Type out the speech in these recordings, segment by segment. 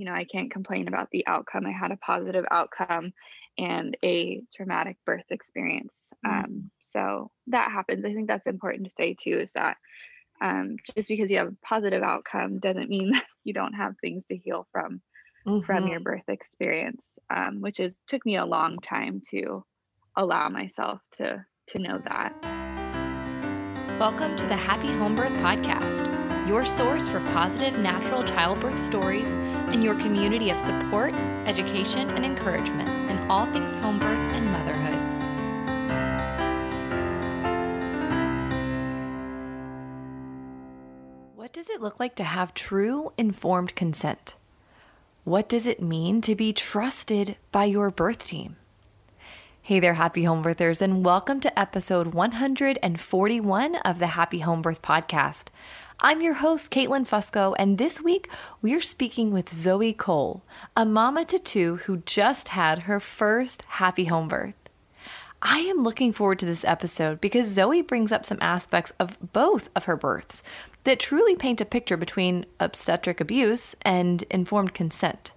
you know, I can't complain about the outcome. I had a positive outcome and a traumatic birth experience. Mm-hmm. Um, so that happens. I think that's important to say too is that um, just because you have a positive outcome doesn't mean that you don't have things to heal from mm-hmm. from your birth experience, um, which is took me a long time to allow myself to to know that. Welcome to the Happy Home Birth Podcast, your source for positive natural childbirth stories and your community of support, education, and encouragement in all things home birth and motherhood. What does it look like to have true informed consent? What does it mean to be trusted by your birth team? Hey there, happy home birthers, and welcome to episode 141 of the Happy Home Birth Podcast. I'm your host, Caitlin Fusco, and this week we're speaking with Zoe Cole, a mama to two who just had her first happy home birth. I am looking forward to this episode because Zoe brings up some aspects of both of her births that truly paint a picture between obstetric abuse and informed consent.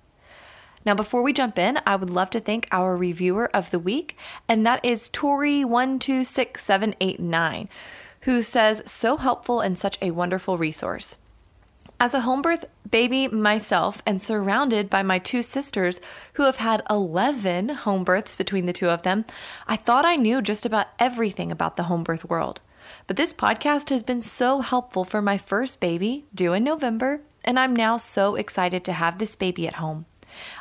Now, before we jump in, I would love to thank our reviewer of the week, and that is Tori126789, who says, So helpful and such a wonderful resource. As a home birth baby myself and surrounded by my two sisters who have had 11 home births between the two of them, I thought I knew just about everything about the home birth world. But this podcast has been so helpful for my first baby, due in November, and I'm now so excited to have this baby at home.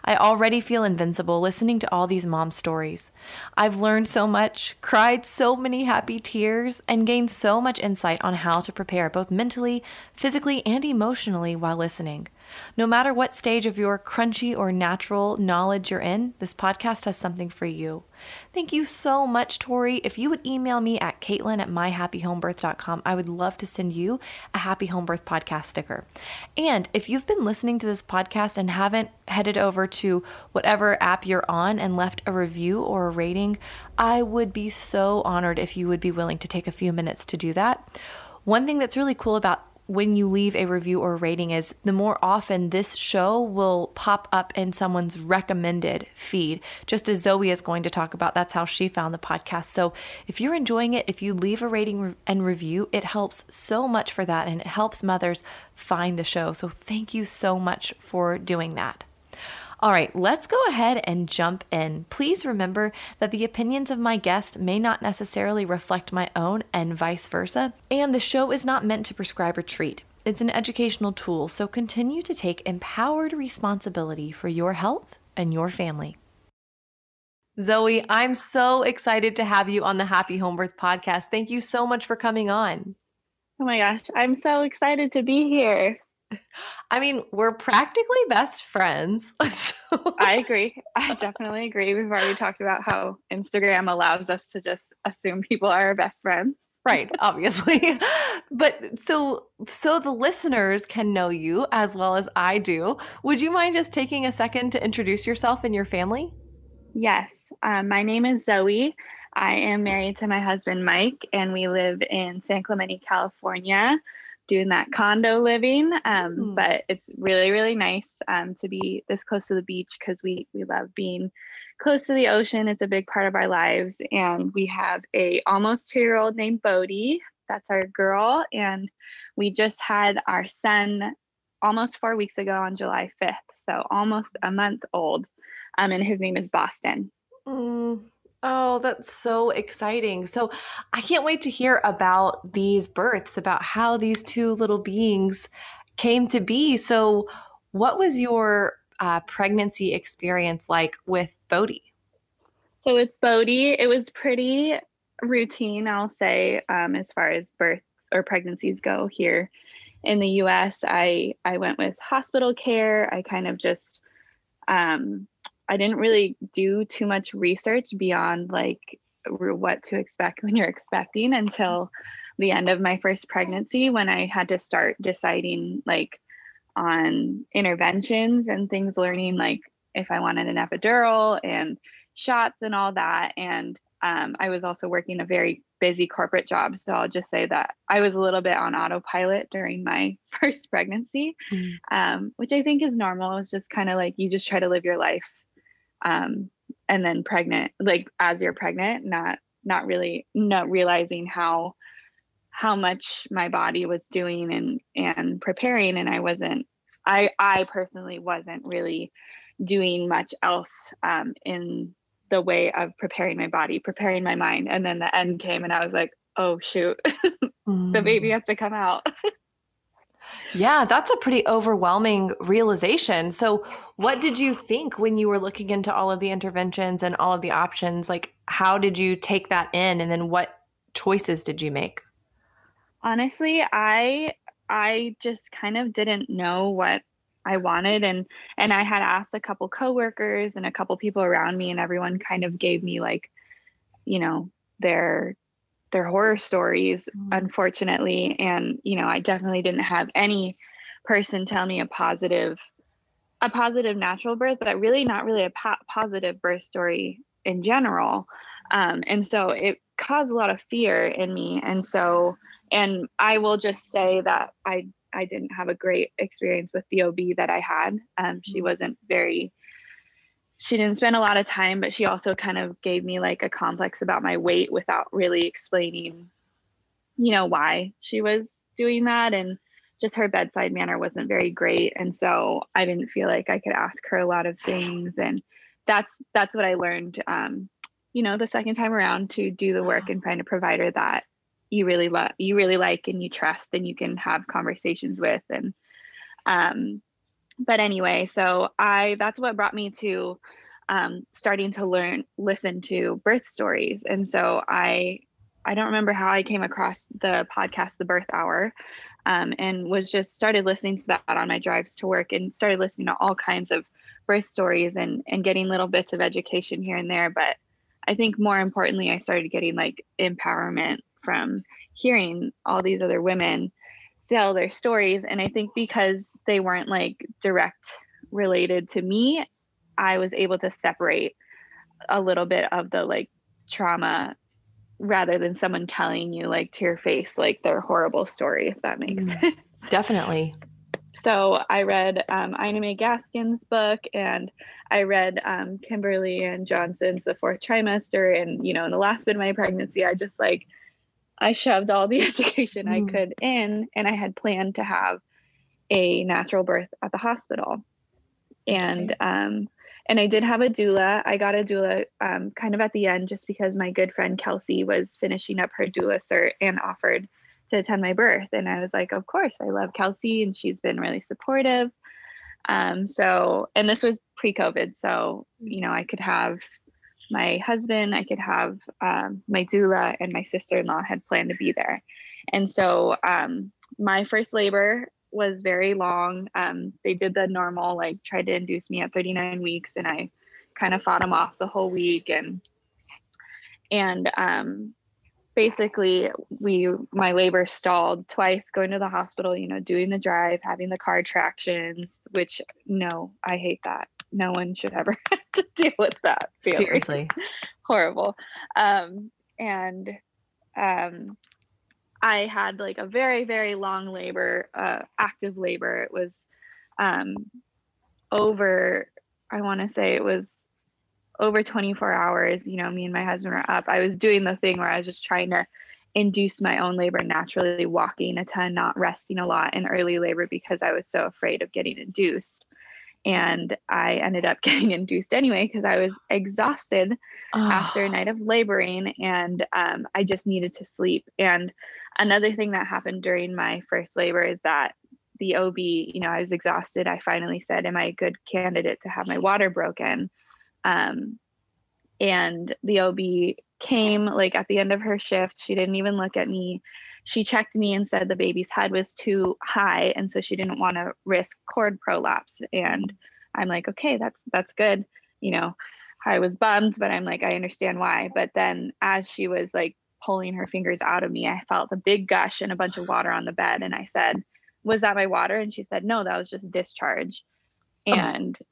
I already feel invincible listening to all these mom stories. I've learned so much, cried so many happy tears, and gained so much insight on how to prepare both mentally, physically, and emotionally while listening. No matter what stage of your crunchy or natural knowledge you're in, this podcast has something for you. Thank you so much, Tori. If you would email me at caitlin at myhappyhomebirth.com, I would love to send you a Happy Home Birth podcast sticker. And if you've been listening to this podcast and haven't headed over to whatever app you're on and left a review or a rating, I would be so honored if you would be willing to take a few minutes to do that. One thing that's really cool about when you leave a review or rating is the more often this show will pop up in someone's recommended feed. Just as Zoe is going to talk about, that's how she found the podcast. So if you're enjoying it, if you leave a rating and review, it helps so much for that and it helps mothers find the show. So thank you so much for doing that. All right, let's go ahead and jump in. Please remember that the opinions of my guest may not necessarily reflect my own and vice versa, and the show is not meant to prescribe or treat. It's an educational tool, so continue to take empowered responsibility for your health and your family. Zoe, I'm so excited to have you on the Happy Home Birth podcast. Thank you so much for coming on. Oh my gosh, I'm so excited to be here. I mean, we're practically best friends. So. I agree. I definitely agree. We've already talked about how Instagram allows us to just assume people are our best friends. Right, obviously. but so so the listeners can know you as well as I do. Would you mind just taking a second to introduce yourself and your family? Yes. Um, my name is Zoe. I am married to my husband Mike, and we live in San Clemente, California doing that condo living. Um, mm. But it's really, really nice um, to be this close to the beach because we we love being close to the ocean. It's a big part of our lives, and we have a almost two year old named Bodie. That's our girl, and we just had our son almost four weeks ago on July fifth, so almost a month old. Um, and his name is Boston. Mm, Oh, that's so exciting. So I can't wait to hear about these births, about how these two little beings came to be. So, what was your uh, pregnancy experience like with Bodie? So, with Bodie, it was pretty routine, I'll say, um, as far as births or pregnancies go here in the US. I, I went with hospital care. I kind of just um, I didn't really do too much research beyond like what to expect when you're expecting until the end of my first pregnancy when I had to start deciding like on interventions and things, learning like if I wanted an epidural and shots and all that. And um, I was also working a very busy corporate job. So I'll just say that I was a little bit on autopilot during my first pregnancy, mm. um, which I think is normal. It's just kind of like you just try to live your life. Um, and then pregnant, like as you're pregnant, not not really not realizing how how much my body was doing and and preparing and I wasn't I I personally wasn't really doing much else um, in the way of preparing my body, preparing my mind. And then the end came and I was like, oh, shoot, mm. the baby mm. has to come out. yeah, that's a pretty overwhelming realization. So, what did you think when you were looking into all of the interventions and all of the options? Like, how did you take that in? And then what choices did you make? Honestly, I I just kind of didn't know what I wanted and and I had asked a couple coworkers and a couple people around me and everyone kind of gave me like you know their their horror stories mm-hmm. unfortunately and you know I definitely didn't have any person tell me a positive a positive natural birth but really not really a po- positive birth story in general um, and so it caused a lot of fear in me and so and I will just say that I I didn't have a great experience with the OB that I had. Um, she mm-hmm. wasn't very, she didn't spend a lot of time, but she also kind of gave me like a complex about my weight without really explaining, you know, why she was doing that. And just her bedside manner wasn't very great. And so I didn't feel like I could ask her a lot of things. And that's, that's what I learned, um, you know, the second time around to do the work and find a provider that you really love you really like and you trust and you can have conversations with and um but anyway so i that's what brought me to um, starting to learn listen to birth stories. And so i i don't remember how i came across the podcast the birth hour um, and was just started listening to that on my drives to work and started listening to all kinds of birth stories and and getting little bits of education here and there. But i think more importantly i started getting like empowerment from hearing all these other women tell their stories. And I think because they weren't like direct related to me, I was able to separate a little bit of the like trauma rather than someone telling you like to your face like their horrible story if that makes mm, sense. Definitely. So i read um, ina may gaskin's book and i read um, kimberly ann johnson's the fourth trimester and you know in the last bit of my pregnancy i just like I shoved all the education mm. I could in, and I had planned to have a natural birth at the hospital. And um, and I did have a doula. I got a doula um, kind of at the end just because my good friend Kelsey was finishing up her doula cert and offered to attend my birth. And I was like, of course, I love Kelsey and she's been really supportive. Um, so, and this was pre COVID. So, you know, I could have my husband, I could have um, my doula, and my sister in law had planned to be there. And so um, my first labor was very long. Um, they did the normal, like, tried to induce me at 39 weeks, and I kind of fought them off the whole week. And and um, basically, we my labor stalled twice, going to the hospital. You know, doing the drive, having the car tractions, which no, I hate that no one should ever to deal with that. Feeling. Seriously. Horrible. Um, and um, I had like a very, very long labor, uh, active labor. It was um, over, I want to say it was over 24 hours. You know, me and my husband were up. I was doing the thing where I was just trying to induce my own labor naturally, walking a ton, not resting a lot in early labor because I was so afraid of getting induced and I ended up getting induced anyway because I was exhausted oh. after a night of laboring and um, I just needed to sleep. And another thing that happened during my first labor is that the OB, you know, I was exhausted. I finally said, Am I a good candidate to have my water broken? Um, and the OB came like at the end of her shift. She didn't even look at me she checked me and said the baby's head was too high and so she didn't want to risk cord prolapse. And i'm like okay that's that's good. You know i was bummed but i'm like i understand why. But then as she was like pulling her fingers out of me i felt a big gush and a bunch of water on the bed. And i said was that my water? And she said no that was just discharge. And oh.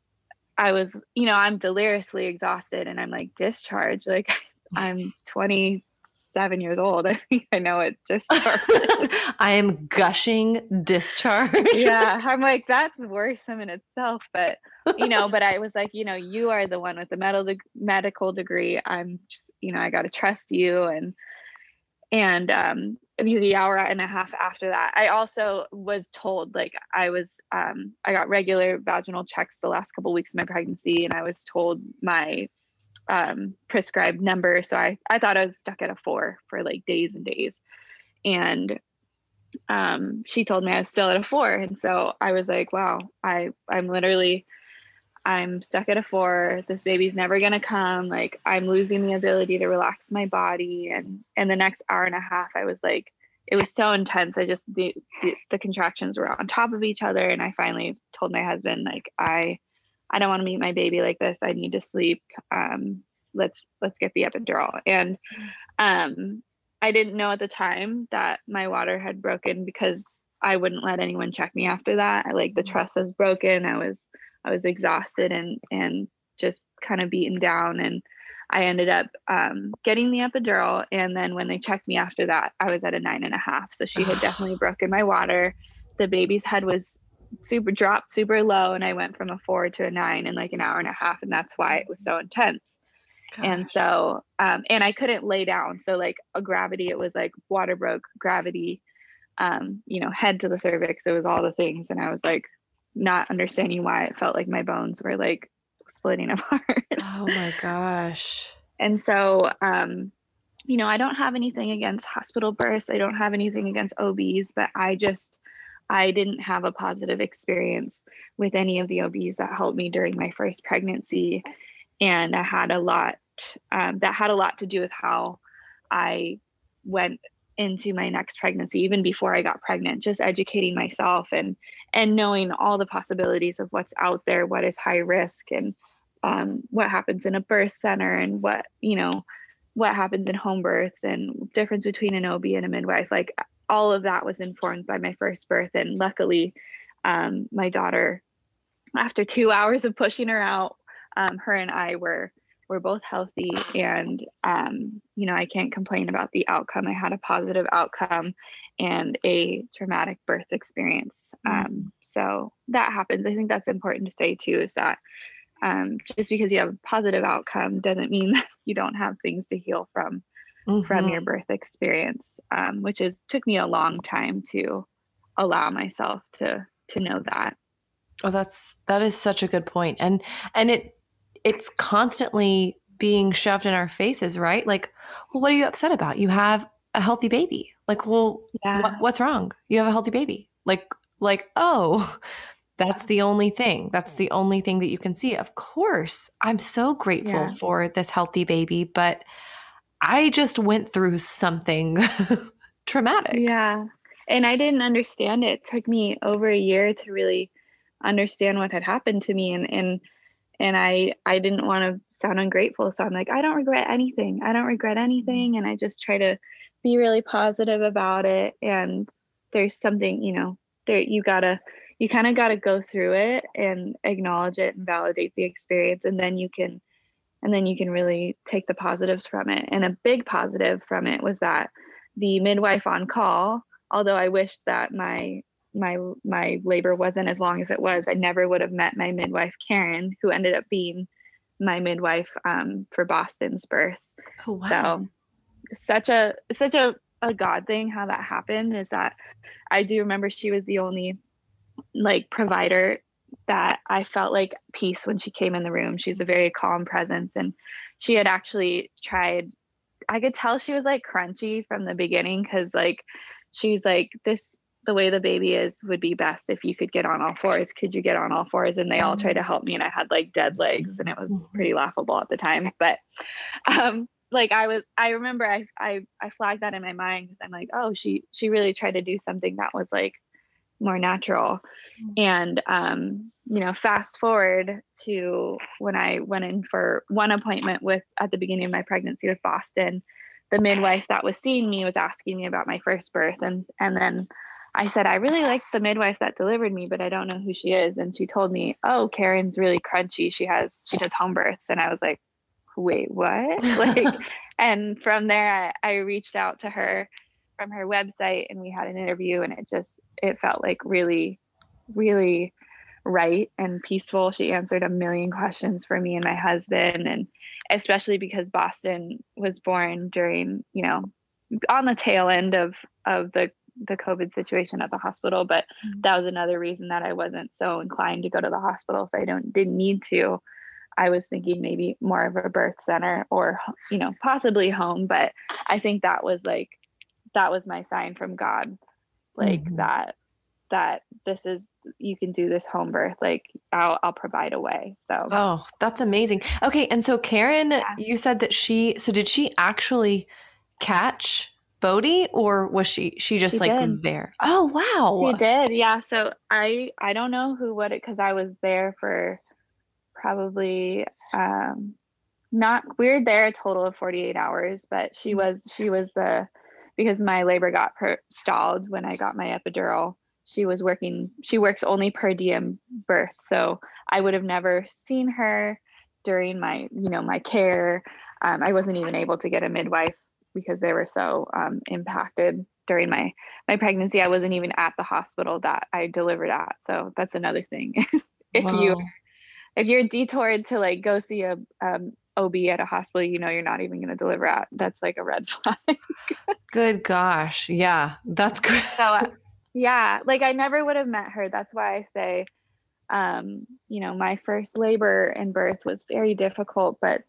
i was you know i'm deliriously exhausted and i'm like discharge? Like i'm 20 seven years old. I think I know it just I am gushing discharge. yeah. I'm like, that's worrisome in itself. But, you know, but I was like, you know, you are the one with the medical, de- medical degree. I'm just, you know, I got to trust you. And, and, um, the hour and a half after that, I also was told like I was, um, I got regular vaginal checks the last couple weeks of my pregnancy, and I was told my um, prescribed number. So I, I thought I was stuck at a four for like days and days. And um, she told me I was still at a four. And so I was like, wow, I, I'm literally, I'm stuck at a four. This baby's never going to come. Like I'm losing the ability to relax my body. And, and the next hour and a half, I was like, it was so intense. I just, the, the, the contractions were on top of each other. And I finally told my husband, like, I, I don't want to meet my baby like this. I need to sleep. Um, let's let's get the epidural. And um, I didn't know at the time that my water had broken because I wouldn't let anyone check me after that. I, like the mm-hmm. trust was broken. I was I was exhausted and and just kind of beaten down. And I ended up um, getting the epidural. And then when they checked me after that, I was at a nine and a half. So she had definitely broken my water. The baby's head was super dropped super low and I went from a four to a nine in like an hour and a half. And that's why it was so intense. Gosh. And so, um, and I couldn't lay down. So like a gravity, it was like water broke gravity, um, you know, head to the cervix. It was all the things. And I was like, not understanding why it felt like my bones were like splitting apart. oh my gosh. And so, um, you know, I don't have anything against hospital births. I don't have anything against OBs, but I just, I didn't have a positive experience with any of the OBs that helped me during my first pregnancy. And I had a lot, um, that had a lot to do with how I went into my next pregnancy, even before I got pregnant, just educating myself and and knowing all the possibilities of what's out there, what is high risk and um, what happens in a birth center and what, you know, what happens in home births and difference between an OB and a midwife. Like all of that was informed by my first birth. And luckily, um, my daughter, after two hours of pushing her out, um, her and I were were both healthy, and um, you know I can't complain about the outcome. I had a positive outcome and a traumatic birth experience. Mm-hmm. Um, so that happens. I think that's important to say too. Is that um, just because you have a positive outcome doesn't mean that you don't have things to heal from mm-hmm. from your birth experience, um, which is took me a long time to allow myself to to know that. Oh, that's that is such a good point, and and it it's constantly being shoved in our faces, right? Like, well, what are you upset about? You have a healthy baby. Like, well, yeah. what, what's wrong? You have a healthy baby. Like, like, oh, that's the only thing. That's the only thing that you can see. Of course, I'm so grateful yeah. for this healthy baby, but I just went through something traumatic. Yeah. And I didn't understand it. it. took me over a year to really understand what had happened to me and and and I I didn't want to sound ungrateful. So I'm like, I don't regret anything. I don't regret mm-hmm. anything. And I just try to be really positive about it. And there's something, you know, there you gotta you kind of gotta go through it and acknowledge it and validate the experience. And then you can and then you can really take the positives from it. And a big positive from it was that the midwife on call, although I wish that my my my labor wasn't as long as it was, I never would have met my midwife Karen, who ended up being my midwife um, for Boston's birth. Oh wow! So such a such a a God thing how that happened is that I do remember she was the only like provider that I felt like peace when she came in the room. She's a very calm presence. And she had actually tried, I could tell she was like crunchy from the beginning because, like, she's like, this, the way the baby is would be best if you could get on all fours. Could you get on all fours? And they all tried to help me. And I had like dead legs and it was mm-hmm. pretty laughable at the time. But, um, like I was, I remember I, I, I flagged that in my mind because I'm like, oh, she, she really tried to do something that was like more natural. Mm. And, um, you know, fast forward to when I went in for one appointment with at the beginning of my pregnancy with Boston, the midwife that was seeing me was asking me about my first birth. And, and then I said, I really like the midwife that delivered me, but I don't know who she is. And she told me, Oh, Karen's really crunchy. She has, she does home births. And I was like, wait, what? like, and from there I, I reached out to her from her website and we had an interview and it just it felt like really really right and peaceful she answered a million questions for me and my husband and especially because boston was born during you know on the tail end of of the the covid situation at the hospital but mm-hmm. that was another reason that i wasn't so inclined to go to the hospital if i don't didn't need to i was thinking maybe more of a birth center or you know possibly home but i think that was like that was my sign from God, like mm-hmm. that that this is you can do this home birth like I'll I'll provide a way. So Oh, that's amazing. Okay, and so Karen, yeah. you said that she so did she actually catch Bodhi or was she she just she like did. there? Oh, wow. She did. Yeah, so I I don't know who would it cuz I was there for probably um not we are there a total of 48 hours, but she mm. was she was the because my labor got per- stalled when I got my epidural. She was working, she works only per diem birth. So I would have never seen her during my, you know, my care. Um, I wasn't even able to get a midwife because they were so um, impacted during my my pregnancy. I wasn't even at the hospital that I delivered at. So that's another thing. if wow. you if you're detoured to like go see a um, OB at a hospital you know you're not even going to deliver at, that's like a red flag. Good gosh. Yeah, that's great. so, uh, yeah, like I never would have met her. That's why I say, um, you know, my first labor and birth was very difficult, but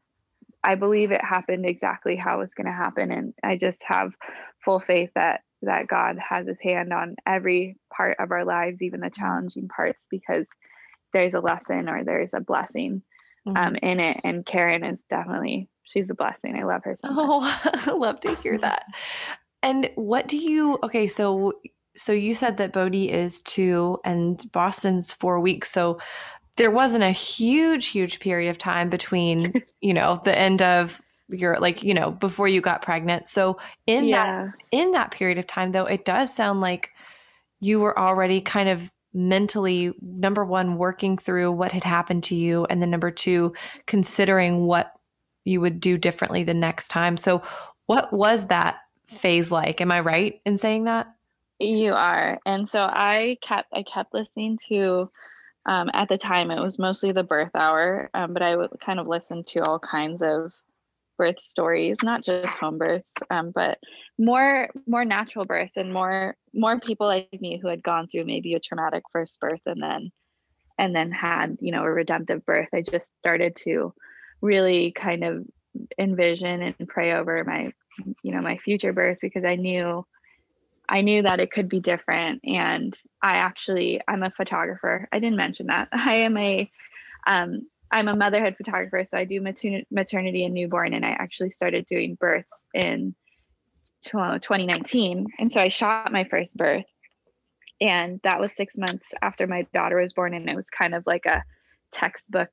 I believe it happened exactly how it was going to happen. And I just have full faith that that God has his hand on every part of our lives, even the challenging parts, because there's a lesson or there's a blessing mm-hmm. um, in it. And Karen is definitely, she's a blessing. I love her so much. Oh, I love to hear that. And what do you, okay, so so you said that Bodhi is two and Boston's four weeks. So there wasn't a huge, huge period of time between, you know, the end of your like, you know, before you got pregnant. So in yeah. that in that period of time though, it does sound like you were already kind of mentally number one working through what had happened to you and then number two considering what you would do differently the next time. So what was that phase like? Am i right in saying that? You are. And so i kept i kept listening to um, at the time it was mostly the birth hour um, but i would kind of listen to all kinds of birth stories, not just home births, um, but more more natural births and more more people like me who had gone through maybe a traumatic first birth and then and then had you know a redemptive birth. I just started to really kind of envision and pray over my you know my future birth because I knew I knew that it could be different. And I actually, I'm a photographer. I didn't mention that. I am a um, I'm a motherhood photographer, so I do maternity and newborn, and I actually started doing births in 2019. And so I shot my first birth, and that was six months after my daughter was born, and it was kind of like a textbook,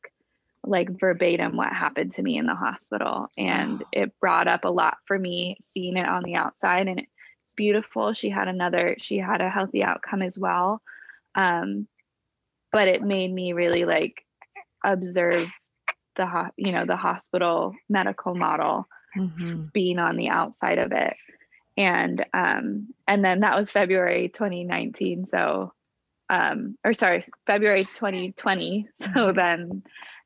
like verbatim what happened to me in the hospital, and it brought up a lot for me seeing it on the outside, and it's beautiful. She had another, she had a healthy outcome as well, um, but it made me really like observe the ho- you know the hospital medical model mm-hmm. being on the outside of it and um and then that was february 2019 so um or sorry february 2020 so mm-hmm. then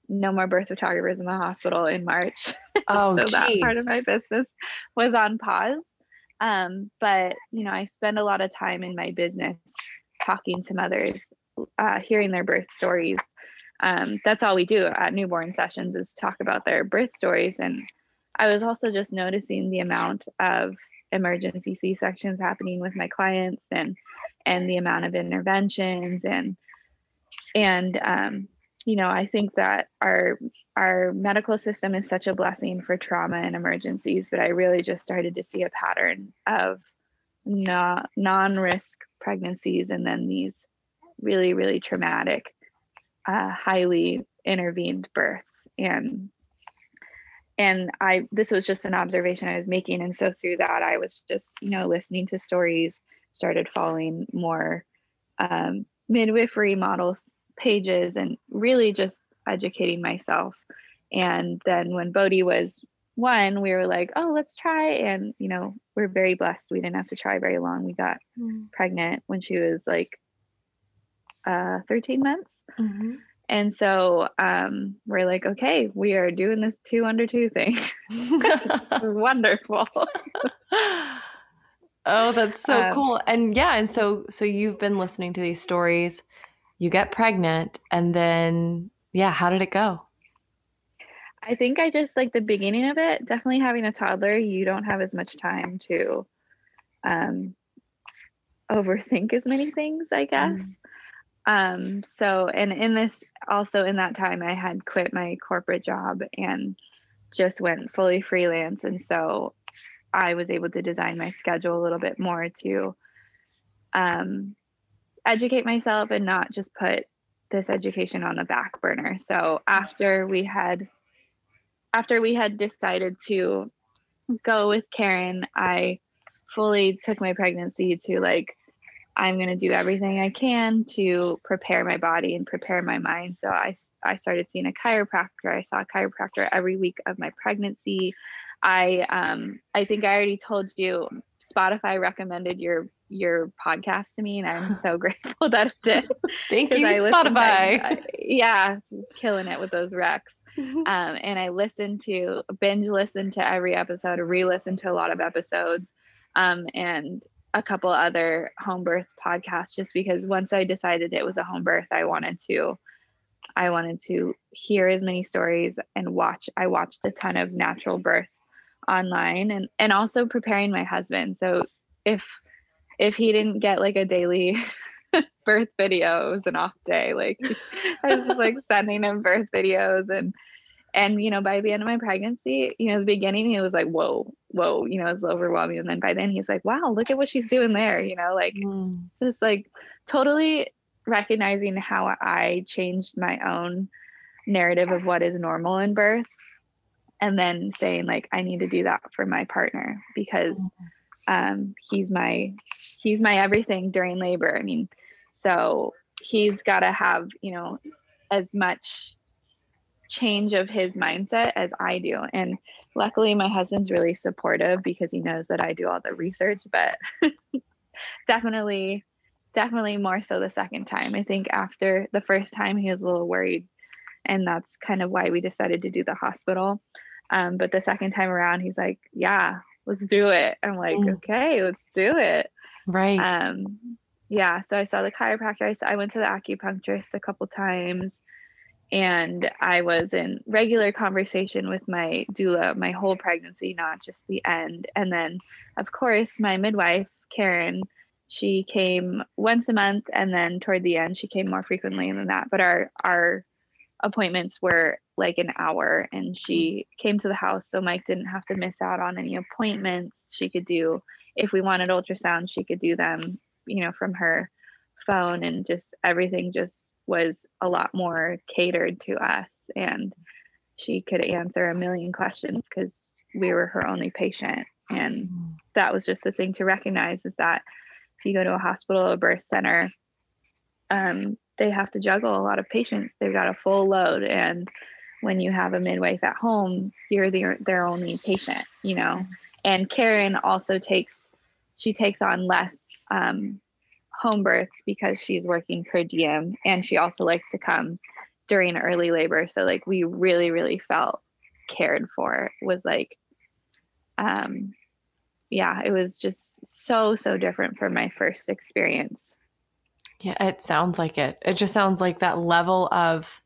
no more birth photographers in the hospital in march. Oh so geez. that part of my business was on pause. Um but you know i spend a lot of time in my business talking to mothers uh, hearing their birth stories. Um, that's all we do at newborn sessions is talk about their birth stories. And i was also just noticing the amount of emergency c-sections happening with my clients and and the amount of interventions and and um, you know i think that our our medical system is such a blessing for trauma and emergencies but i really just started to see a pattern of not non-risk pregnancies and then these really really traumatic uh, highly intervened births and and i this was just an observation i was making and so through that i was just you know listening to stories started following more um, midwifery models pages and really just educating myself and then when bodhi was one, we were like, oh, let's try. And, you know, we're very blessed. We didn't have to try very long. We got mm. pregnant when she was like uh, 13 months. Mm-hmm. And so um, we're like, okay, we are doing this two under two thing. wonderful. oh, that's so um, cool. And yeah, and so so you've been listening to these stories. You get pregnant, and then yeah, how did it go? I think I just like the beginning of it. Definitely having a toddler, you don't have as much time to um, overthink as many things, I guess. Mm. Um, so, and in this, also in that time, I had quit my corporate job and just went fully freelance. And so I was able to design my schedule a little bit more to um, educate myself and not just put this education on the back burner. So after we had after we had decided to go with Karen, I fully took my pregnancy to like I'm going to do everything I can to prepare my body and prepare my mind. So I, I started seeing a chiropractor. I saw a chiropractor every week of my pregnancy. I um I think I already told you Spotify recommended your your podcast to me and I'm so grateful that it did. Thank you Spotify. To, yeah, killing it with those recs. um, and I listened to binge listen to every episode, re-listen to a lot of episodes. Um, and a couple other home birth podcasts just because once I decided it was a home birth, I wanted to I wanted to hear as many stories and watch. I watched a ton of natural births online and and also preparing my husband. So if if he didn't get like a daily birth video, it was an off day. Like I was like sending him birth videos and and you know by the end of my pregnancy you know the beginning he was like whoa whoa you know it's overwhelming. And then by then he's like wow look at what she's doing there you know like mm. just like totally recognizing how i changed my own narrative of what is normal in birth and then saying like i need to do that for my partner because um, he's my he's my everything during labor. I mean so he's got to have you know as much change of his mindset as I do. And luckily, my husband's really supportive because he knows that I do all the research, but definitely, definitely more so the second time. I think after the first time, he was a little worried. And that's kind of why we decided to do the hospital. Um, but the second time around, he's like, yeah, let's do it. I'm like, mm. okay, let's do it. Right. Um, yeah. So I saw the chiropractor. I went to the acupuncturist a couple times and I was in regular conversation with my doula my whole pregnancy, not just the end. And then, of course, my midwife, Karen, she came once a month, and then toward the end, she came more frequently than that. But our our appointments were like an hour, and she came to the house, so Mike didn't have to miss out on any appointments. She could do if we wanted ultrasound, she could do them, you know, from her phone, and just everything just was a lot more catered to us and she could answer a million questions because we were her only patient. And that was just the thing to recognize is that if you go to a hospital or birth center um, they have to juggle a lot of patients. They've got a full load and when you have a midwife at home you're the, their only patient you know? And karen also takes she takes on less um, home births because she's working per diem and she also likes to come during early labor. So like we really, really felt cared for. Was like um yeah, it was just so, so different from my first experience. Yeah, it sounds like it. It just sounds like that level of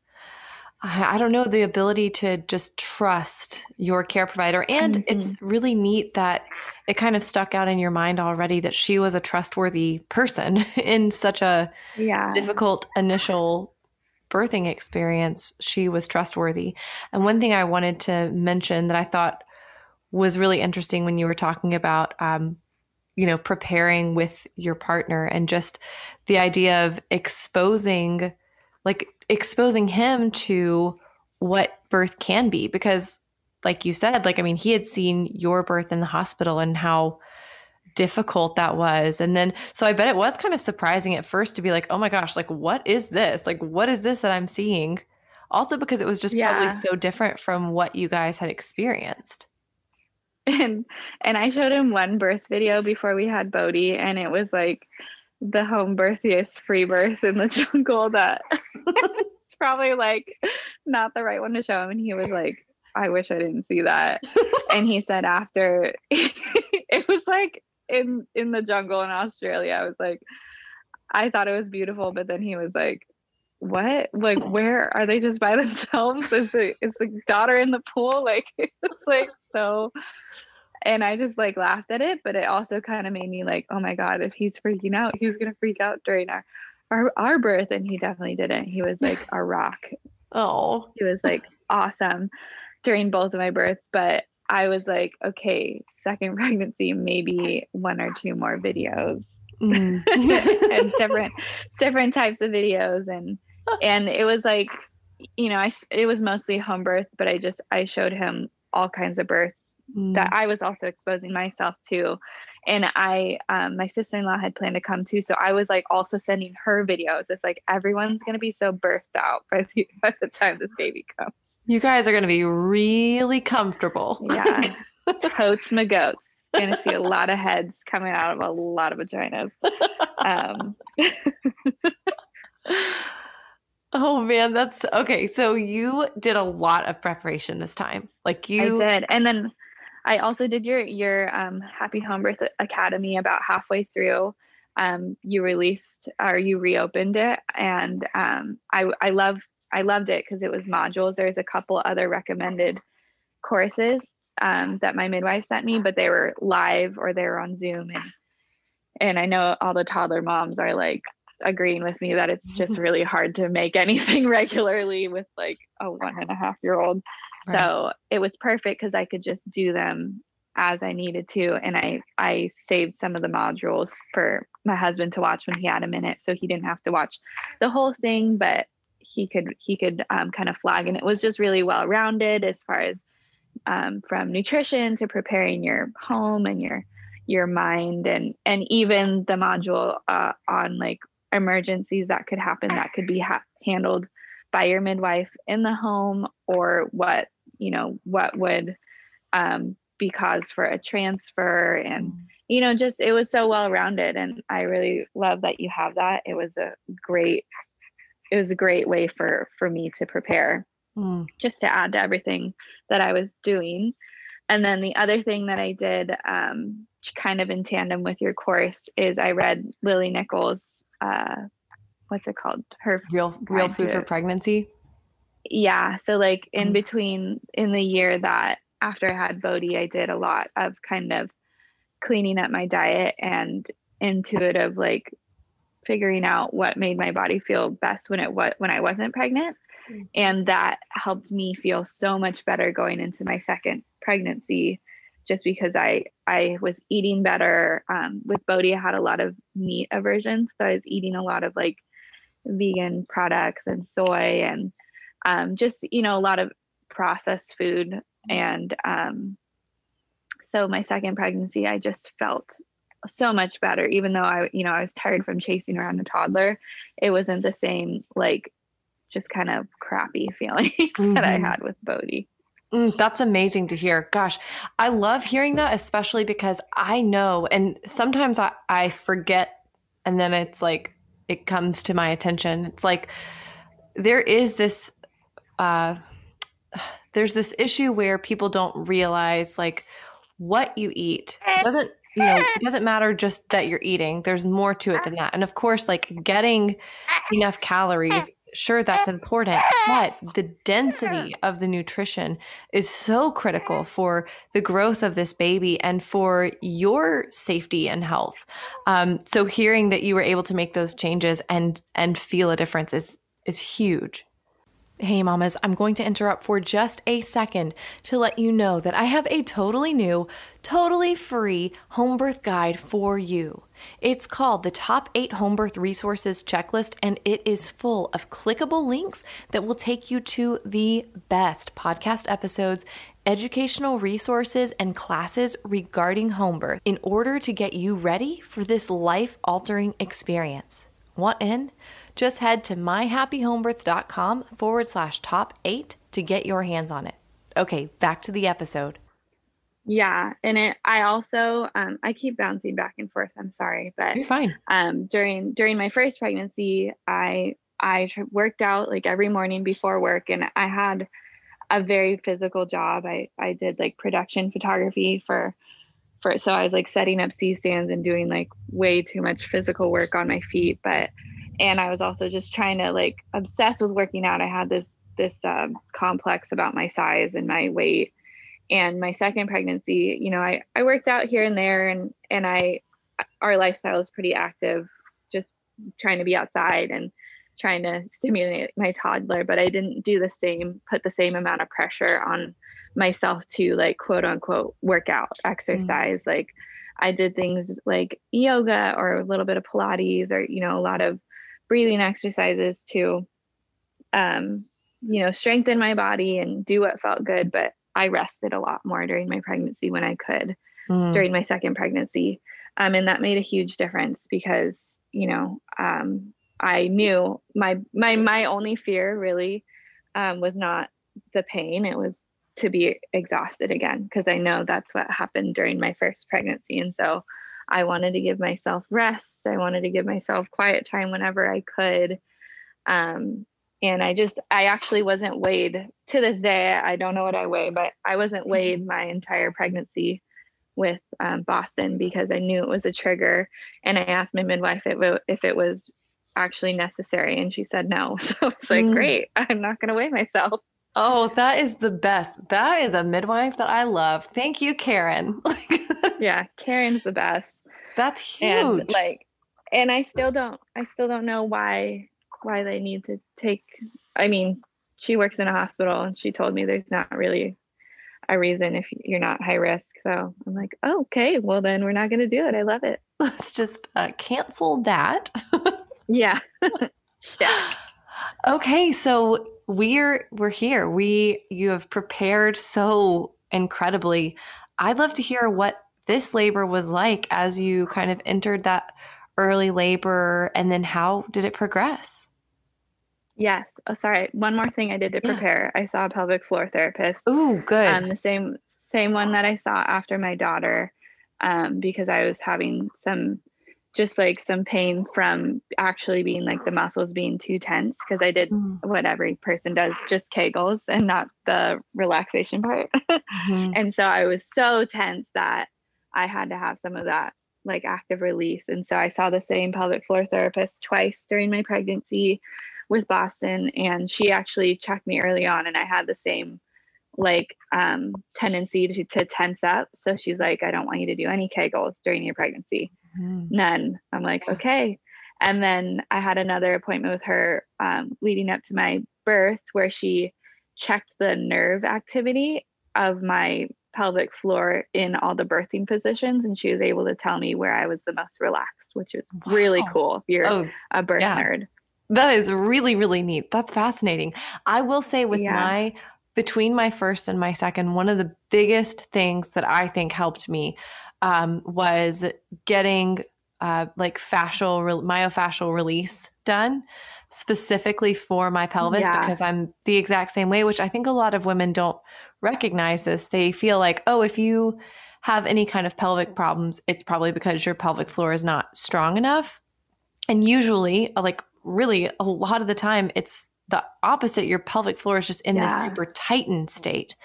I don't know, the ability to just trust your care provider. And mm-hmm. it's really neat that it kind of stuck out in your mind already that she was a trustworthy person in such a yeah. difficult initial birthing experience. She was trustworthy. And one thing I wanted to mention that I thought was really interesting when you were talking about, um, you know, preparing with your partner and just the idea of exposing like exposing him to what birth can be because like you said like i mean he had seen your birth in the hospital and how difficult that was. And then so i bet it was kind of surprising at first to be like oh my gosh like what is this? Like what is this that i'm seeing? Also because it was just yeah. probably so different from what you guys had experienced. And and I showed him one birth video before we had Bodhi, and it was like the home birthiest free birth in the jungle that it's probably like not the right one to show him. And he was like, I wish I didn't see that. and he said after it was like in in the jungle in Australia, I was like, I thought it was beautiful, but then he was like, what? Like, where are they just by themselves? Is the is the daughter in the pool? Like, it's like so. And I just like laughed at it, but it also kind of made me like, oh my god, if he's freaking out, he's gonna freak out during our our our birth, and he definitely didn't. He was like a rock. Oh, he was like awesome during both of my births, but I was like, okay, second pregnancy, maybe one or two more videos. Mm. and different different types of videos and and it was like you know i it was mostly home birth but i just i showed him all kinds of births mm. that i was also exposing myself to and i um, my sister-in-law had planned to come too so i was like also sending her videos it's like everyone's going to be so birthed out by the, by the time this baby comes you guys are going to be really comfortable yeah totes my goats going to see a lot of heads coming out of a lot of vaginas um, Oh man, that's okay. So you did a lot of preparation this time. Like you I did. And then I also did your your um, Happy Home Birth Academy about halfway through. Um, you released or you reopened it and um, I I love I loved it because it was modules. There's a couple other recommended courses um, that my midwife sent me, but they were live or they were on Zoom and and I know all the toddler moms are like agreeing with me that it's just really hard to make anything regularly with like a one and a half year old. So it was perfect because I could just do them as I needed to. And I I saved some of the modules for my husband to watch when he had a minute. So he didn't have to watch the whole thing, but he could he could um, kind of flag and it was just really well rounded as far as um, from nutrition to preparing your home and your your mind and and even the module uh, on like emergencies that could happen that could be ha- handled by your midwife in the home or what you know what would um, be cause for a transfer and mm. you know just it was so well rounded and i really love that you have that it was a great it was a great way for for me to prepare mm. just to add to everything that i was doing and then the other thing that i did um, kind of in tandem with your course is I read Lily Nichols uh what's it called? Her real real food for pregnancy. Yeah. So like in mm between in the year that after I had Bodhi, I did a lot of kind of cleaning up my diet and intuitive like figuring out what made my body feel best when it was when I wasn't pregnant. mm And that helped me feel so much better going into my second pregnancy just because I I was eating better. Um, with Bodhi, I had a lot of meat aversions, so I was eating a lot of like vegan products and soy and um, just you know a lot of processed food. And um, so my second pregnancy, I just felt so much better, even though I you know I was tired from chasing around a toddler. It wasn't the same like just kind of crappy feeling mm-hmm. that I mm-hmm. had with Bodhi. Mm, that's amazing to hear. Gosh, I love hearing that, especially because I know, and sometimes I, I forget, and then it's like it comes to my attention. It's like there is this, uh, there's this issue where people don't realize like what you eat it doesn't you know it doesn't matter just that you're eating. There's more to it than that. And of course like getting enough calories sure that's important but the density of the nutrition is so critical for the growth of this baby and for your safety and health. Um, so hearing that you were able to make those changes and and feel a difference is is huge Hey, mamas, I'm going to interrupt for just a second to let you know that I have a totally new, totally free home birth guide for you. It's called the Top 8 Home Birth Resources Checklist, and it is full of clickable links that will take you to the best podcast episodes, educational resources, and classes regarding home birth in order to get you ready for this life altering experience. Want in? Just head to myhappyhomebirth.com forward slash top eight to get your hands on it. Okay, back to the episode. Yeah, and it. I also um, I keep bouncing back and forth. I'm sorry, but you're fine. Um, during during my first pregnancy, I I worked out like every morning before work, and I had a very physical job. I I did like production photography for for so I was like setting up C stands and doing like way too much physical work on my feet, but and I was also just trying to like obsess with working out. I had this this um, complex about my size and my weight. And my second pregnancy, you know, I I worked out here and there, and and I our lifestyle is pretty active, just trying to be outside and trying to stimulate my toddler, but I didn't do the same, put the same amount of pressure on myself to like quote unquote workout, exercise. Mm-hmm. Like I did things like yoga or a little bit of Pilates or, you know, a lot of breathing exercises to, um, you know, strengthen my body and do what felt good. But I rested a lot more during my pregnancy when I could mm. during my second pregnancy. Um, and that made a huge difference because, you know, um, I knew my my my only fear really um, was not the pain; it was to be exhausted again because I know that's what happened during my first pregnancy, and so I wanted to give myself rest. I wanted to give myself quiet time whenever I could. Um, and I just I actually wasn't weighed to this day. I don't know what I weigh, but I wasn't mm-hmm. weighed my entire pregnancy with um, Boston because I knew it was a trigger. And I asked my midwife if it, if it was actually necessary and she said no so it's like mm. great i'm not going to weigh myself oh that is the best. That is a midwife that i love. Thank you karen. Yeah karen's the best. That's huge. and like and i still don't i still don't know why why they need to take i mean she works in a hospital and she told me there's not really a reason if you're not high risk. So i'm like oh, okay well then we're not going to do it. I love it. Let's just uh, cancel that. Yeah. Check. Okay, so we're we're here. We you have prepared so incredibly. I'd love to hear what this labor was like as you kind of entered that early labor and then how did it progress? Yes. Oh, sorry. One more thing I did to prepare. Yeah. I saw a pelvic floor therapist. Oh, good. Um, the same same one that I saw after my daughter, um, because I was having some just like some pain from actually being like the muscles being too tense because I did mm. what every person does, just Kegels and not the relaxation part. mm-hmm. And so I was so tense that I had to have some of that like active release. And so I saw the same pelvic floor therapist twice during my pregnancy with Boston. And she actually checked me early on and I had the same like um, tendency to, to tense up. So she's like, I don't want you to do any Kegels during your pregnancy mm. none. I'm like, okay. And then I had another appointment with her um, leading up to my birth where she checked the nerve activity of my pelvic floor in all the birthing positions. And she was able to tell me where I was the most relaxed, which is wow. really cool if you're oh, a birth yeah. nerd. That is really, really neat. That's fascinating. I will say, with yeah. my between my first and my second, one of the biggest things that I think helped me um, was getting uh, like fascial re- myofascial release done specifically for my pelvis yeah. because I'm the exact same way, which I think a lot of women don't recognize this. They feel like, oh, if you have any kind of pelvic problems, it's probably because your pelvic floor is not strong enough. And usually, like really a lot of the time, it's the opposite. Your pelvic floor is just in yeah. this super tightened state.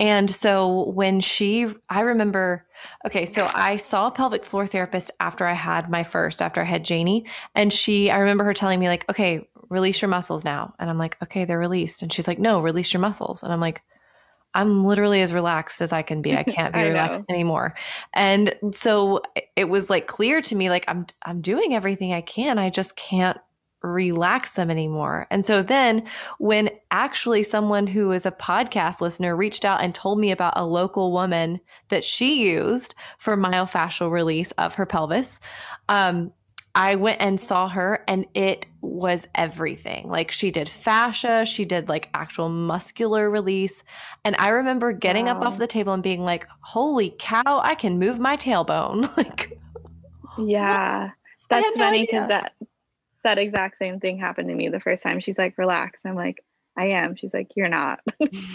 And so when she, I remember, okay, so I saw a pelvic floor therapist after I had my first, after I had Janie. And she, I remember her telling me, like, okay, release your muscles now. And I'm like, okay, they're released. And she's like, no, release your muscles. And I'm like, I'm literally as relaxed as I can be. I can't be I relaxed know. anymore. And so it was like clear to me, like I'm, I'm doing everything I can. I just can't relax them anymore. And so then when actually someone who is a podcast listener reached out and told me about a local woman that she used for myofascial release of her pelvis, um, I went and saw her and it was everything. Like she did fascia, she did like actual muscular release. And I remember getting wow. up off the table and being like, holy cow, I can move my tailbone. like, yeah. That's funny because that that exact same thing happened to me the first time. She's like, relax. I'm like, I am. She's like, you're not.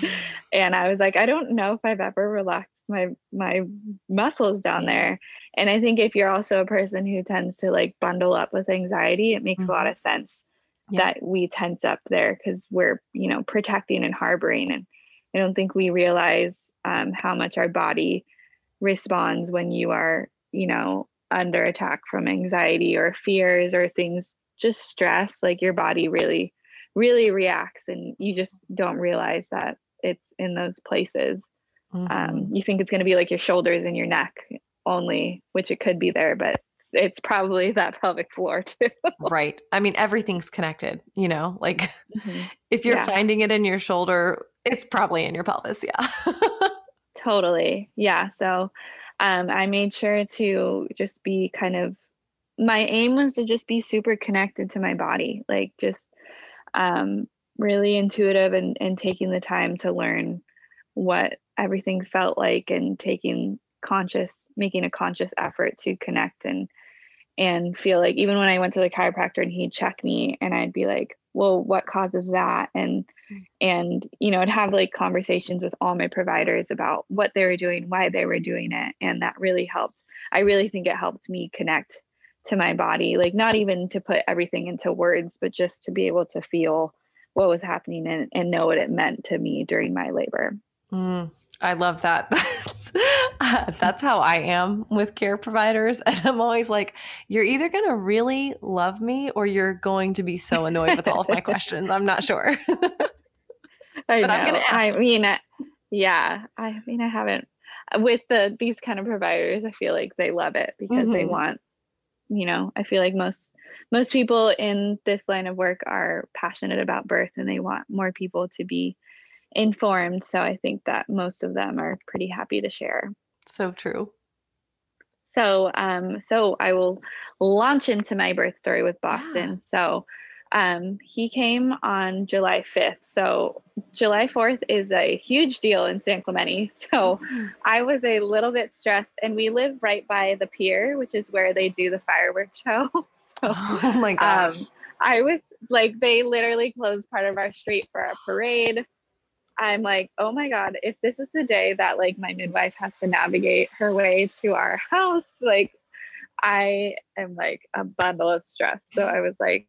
and I was like, I don't know if I've ever relaxed my my muscles down there and i think if you're also a person who tends to like bundle up with anxiety it makes mm-hmm. a lot mm-hmm. of sense yeah. that we tense up there because we're you know protecting and harboring and i don't think we realize um, how much our body responds when you are you know under attack from anxiety or fears or things just stress like your body really really reacts and you just don't realize that it's in those places um, mm-hmm. um, you think it's going to be like your shoulders and your neck only which it could be there but it's probably that pelvic floor too right i mean everything's connected you know like mm-hmm. if you're yeah. finding it in your shoulder it's probably in your pelvis yeah totally yeah so um, i made sure to just be kind of my aim was to just be super connected to my body like just um, really intuitive and, and taking the time to learn what everything felt like and taking conscious making a conscious effort to connect and and feel like even when I went to the chiropractor and he'd check me and I'd be like, well, what causes that? And mm. and you know, I'd have like conversations with all my providers about what they were doing, why they were doing it. And that really helped. I really think it helped me connect to my body, like not even to put everything into words, but just to be able to feel what was happening and, and know what it meant to me during my labor. Mm, I love that. That's, uh, that's how I am with care providers. And I'm always like, you're either going to really love me or you're going to be so annoyed with all of my questions. I'm not sure. I know. I mean, uh, yeah, I mean, I haven't with the these kind of providers. I feel like they love it because mm-hmm. they want you know i feel like most most people in this line of work are passionate about birth and they want more people to be informed. So i think that most of them are pretty happy to share. So true. So um so i will launch into my birth story with boston. Yeah. so um, he came on July 5th. So July 4th is a huge deal in San Clemente. So mm-hmm. I was a little bit stressed, and we live right by the pier, which is where they do the fireworks show. so, oh my gosh. Um, I was like, they literally closed part of our street for a parade. I'm like, oh my God, if this is the day that like my midwife has to navigate her way to our house, like I am like a bundle of stress. So I was like,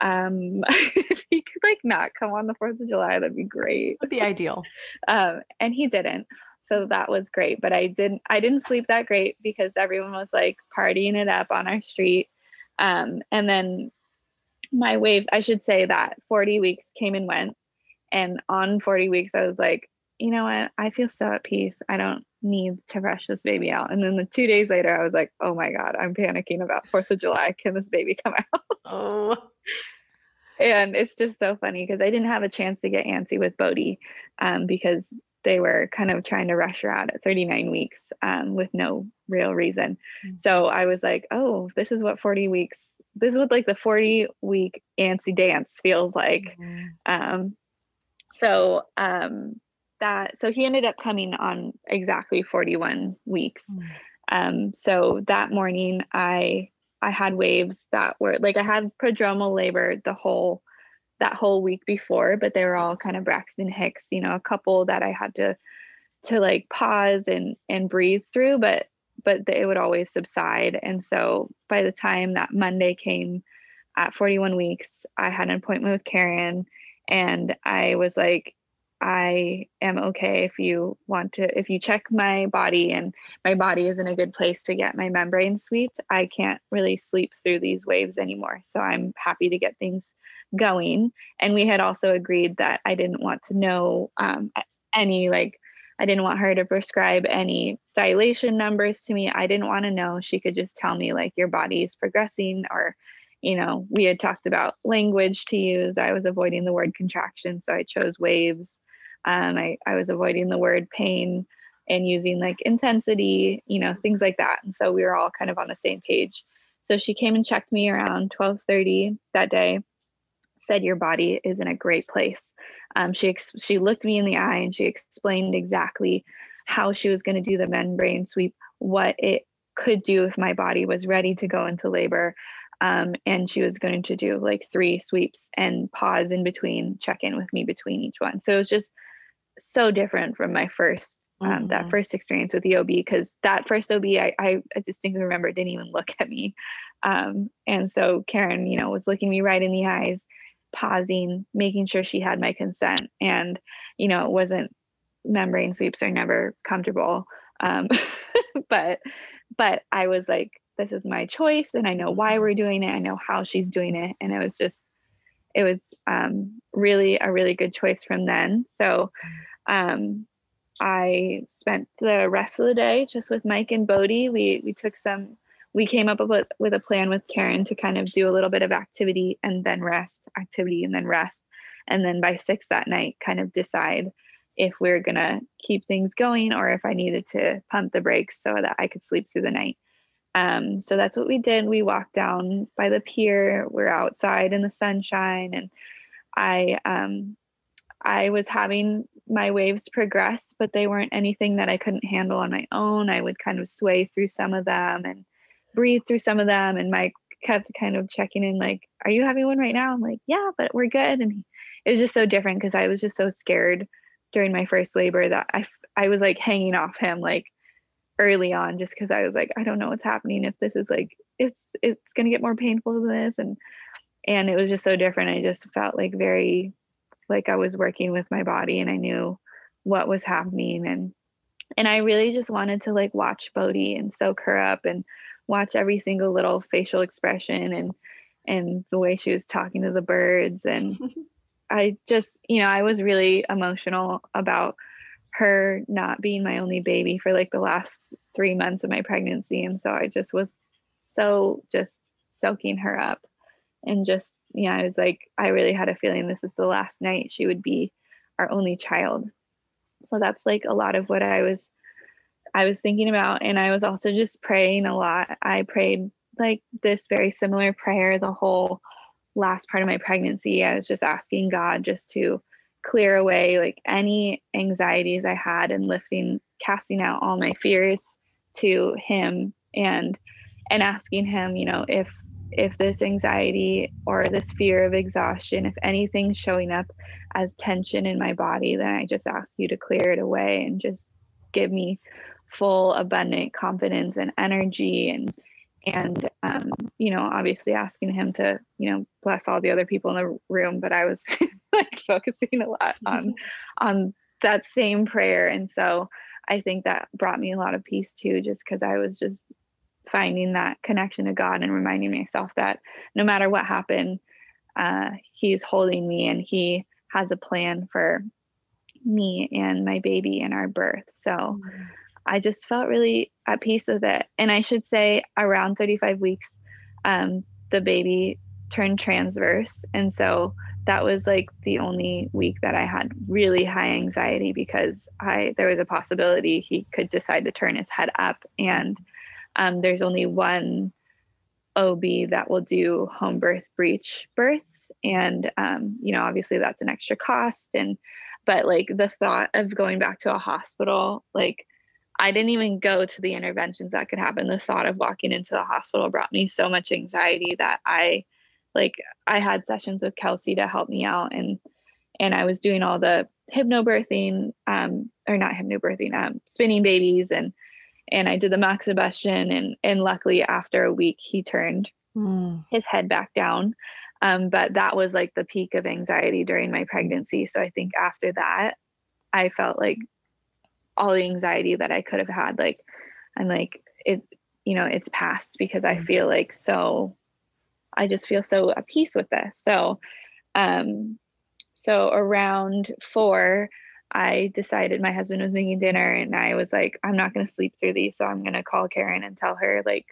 um if he could like not come on the fourth of july that'd be great. Be ideal. Um and he didn't so that was great but i didn't i didn't sleep that great because everyone was like partying it up on our street. Um and then my waves i should say that 40 weeks came and went and on 40 weeks i was like you know what? I feel so at peace. I don't need to rush this baby out and then the two days later i was like oh my god i'm panicking about fourth of july can this baby come out oh and it's just so funny because I didn't have a chance to get antsy with Bodhi um, because they were kind of trying to rush her out at 39 weeks um, with no real reason. Mm-hmm. So I was like, oh, this is what 40 weeks, this is what like the 40 week antsy dance feels like. Mm-hmm. Um, so um, that, so he ended up coming on exactly 41 weeks. Mm-hmm. so that morning I I had waves that were like I had prodromal labor the whole that whole week before, but they were all kind of Braxton Hicks, you know, a couple that I had to to like pause and and breathe through, but but they would always subside. And so by the time that Monday came at 41 weeks, I had an appointment with Karen and I was like, I am okay if you want to, if you check my body and my body is in a good place to get my membrane swept, I can't really sleep through these waves anymore. So I'm happy to get things going. And we had also agreed that I didn't want to know um, any, like, I didn't want her to prescribe any dilation numbers to me. I didn't want to know. She could just tell me, like, your body is progressing or you know, we had talked about language to use. I was avoiding the word contraction, so I chose waves. Um, I, I was avoiding the word pain and using like intensity, you know, things like that. And so we were all kind of on the same page. So she came and checked me around 12:30 that day. Said your body is in a great place. Um, she ex- she looked me in the eye and she explained exactly how she was going to do the membrane sweep, what it could do if my body was ready to go into labor, um, and she was going to do like three sweeps and pause in between, check in with me between each one. So it was just so different from my 1st um, mm-hmm. that first experience with the OB because that first OB I, I, distinctly remember didn't even look at me. Um, and so Karen, you know, was looking me right in the eyes, pausing, making sure she had my consent. And, you know, it wasn't membrane sweeps are never comfortable. Um, but but I was like, this is my choice and I know why we're doing it. I know how she's doing it. And it was just it was um, really a really good choice from then. So um, I spent the rest of the day just with Mike and Bodie. We we took some. We came up with with a plan with Karen to kind of do a little bit of activity and then rest, activity and then rest, and then by six that night, kind of decide if we we're gonna keep things going or if I needed to pump the brakes so that I could sleep through the night. Um, so that's what we did. We walked down by the pier. We're outside in the sunshine, and I um, I was having my waves progress, but they weren't anything that I couldn't handle on my own. I would kind of sway through some of them and breathe through some of them. And Mike kept kind of checking in, like, "Are you having one right now?" I'm like, "Yeah, but we're good." And it was just so different because I was just so scared during my first labor that I I was like hanging off him like early on just because I was like, I don't know what's happening if this is like it's it's gonna get more painful than this and and it was just so different. I just felt like very like I was working with my body and I knew what was happening and and I really just wanted to like watch Bodie and soak her up and watch every single little facial expression and and the way she was talking to the birds and I just you know I was really emotional about her not being my only baby for like the last 3 months of my pregnancy and so I just was so just soaking her up and just yeah, I was like, I really had a feeling this is the last night she would be our only child. So that's like a lot of what I was I was thinking about and I was also just praying a lot. I prayed like this very similar prayer the whole last part of my pregnancy. I was just asking God just to clear away like any anxieties I had and lifting casting out all my fears to him and and asking him, you know, if if this anxiety or this fear of exhaustion, if anything's showing up as tension in my body, then I just ask you to clear it away and just give me full, abundant confidence and energy and and um, you know, obviously asking him to, you know, bless all the other people in the room, but I was like focusing a lot on on that same prayer. And so I think that brought me a lot of peace too, just because I was just finding that connection to God and reminding myself that no matter what happened, uh, He's holding me and He has a plan for me and my baby and our birth. So mm-hmm. I just felt really at peace with it. And I should say, around 35 weeks, um, the baby turned transverse. And so that was like the only week that I had really high anxiety because I there was a possibility he could decide to turn his head up and um, there's only one OB that will do home birth breech births. And, um, you know, obviously that's an extra cost. And, but like the thought of going back to a hospital, like I didn't even go to the interventions that could happen. The thought of walking into the hospital brought me so much anxiety that I, like, I had sessions with Kelsey to help me out. And, and I was doing all the hypnobirthing, um, or not hypnobirthing, um, spinning babies and, and I did the moxibustion and and luckily after a week he turned mm. his head back down. Um, but that was like the peak of anxiety during my pregnancy. So I think after that, I felt like all the anxiety that I could have had, like I'm like it's you know it's past because I hmm. feel like so I just feel so at peace with this. So um so around four I decided my husband was making dinner and I was like, I'm not going to sleep through these. So I'm going to call Karen and tell her like,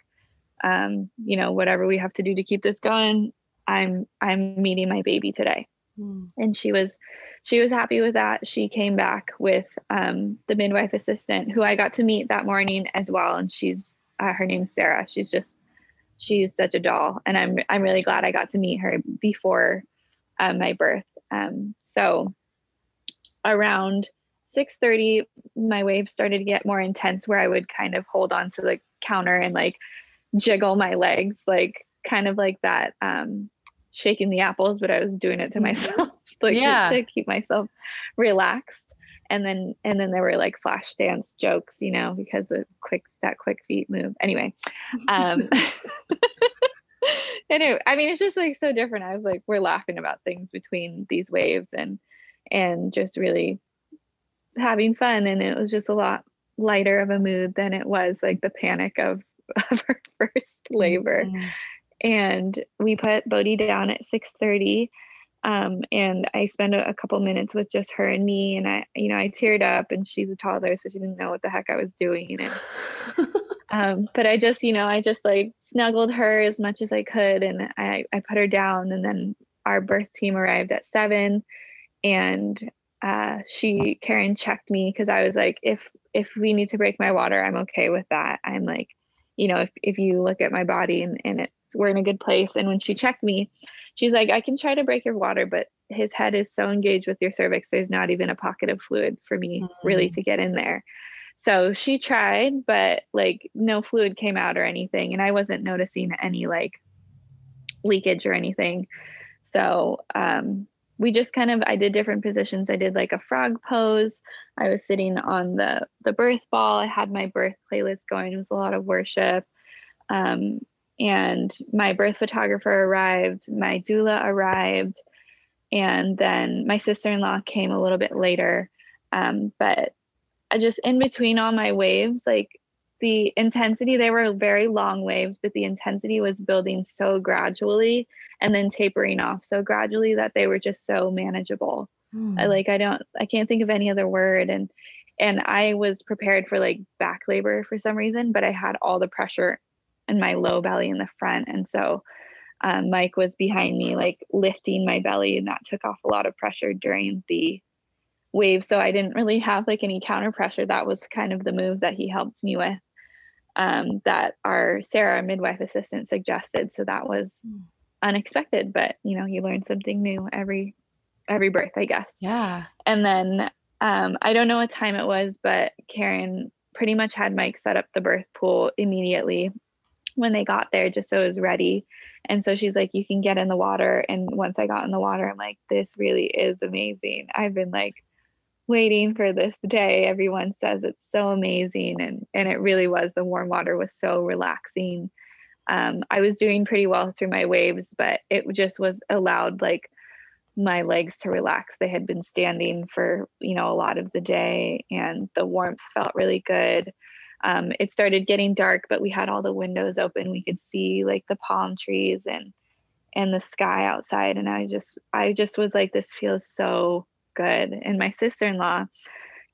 um, you know, whatever we have to do to keep this going, I'm, I'm meeting my baby today. Mm. And she was, she was happy with that. She came back with um, the midwife assistant who I got to meet that morning as well. And she's, uh, her name's Sarah. She's just, she's such a doll. And I'm, I'm really glad I got to meet her before uh, my birth. Um, so around 6:30 my waves started to get more intense where I would kind of hold on to the counter and like jiggle my legs like kind of like that um shaking the apples but I was doing it to mm-hmm. myself like yeah. just to keep myself relaxed and then and then there were like Flashdance jokes you know because of quick that quick feet move. Anyway um anyway i mean it's just like so different. I was like we're laughing about things between these waves and and just really having fun. And it was just a lot lighter of a mood than it was like the panic of of our first labor. Mm-hmm. and we put bodhi down at 6 30 um, and I spent a, a, couple minutes with just her and me, and I, you know, I teared up, and she's a toddler, so she didn't know what the heck I was doing, and um, but I just, you know, I just like snuggled her as much as I could, and I, I put her down, and then our birth team arrived at seven, and uh, she Karen checked me because I was like, if if we need to break my water, I'm okay with that. I'm like, you know, if if you look at my body and and it's we're in a good place, and when she checked me she's like, I can try to break your water, but his head is so engaged with your cervix, there's not even a pocket of fluid for me mm-hmm. really to get in there. So she tried, but like no fluid came out or anything. And I wasn't noticing any like leakage or anything. So um, we just kind of I did different positions. I did like a frog pose. I was sitting on the the birth ball. I had my birth playlist going. It was a lot of worship. Um, and my birth photographer arrived, my doula arrived, and then my sister in law came a little bit later. Um, but I just in between all my waves, like the intensity, they were very long waves, but the intensity was building so gradually and then tapering off so gradually that they were just so manageable. Mm. I like I don't I can't think of any other word and and I was prepared for like back labor for some reason, but I had all the pressure and my low belly in the front. And so um, Mike was behind me, like lifting my belly, and that took off a lot of pressure during the wave. So I didn't really have like any counter pressure. That was kind of the move that he helped me with. Um, that our Sarah midwife assistant suggested. So that was hmm. unexpected, but you know, you learn something new every every birth, I guess. Yeah. And then um, I don't know what time it was, but Karen pretty much had Mike set up the birth pool immediately when they got there just so it was ready. And so she's like, you can get in the water. And once I got in the water, I'm like, this really is amazing. I've been like waiting for this day. Everyone says it's so amazing. And and it really was. The warm water was so relaxing. Um, I was doing pretty well through my waves, but it just was allowed like my legs to relax. They had been standing for, you know, a lot of the day and the warmth felt really good um, it started getting dark, but we had all the windows open. We could see like the palm trees and and the sky outside. And I just I just was like, this feels so good. And my sister-in-law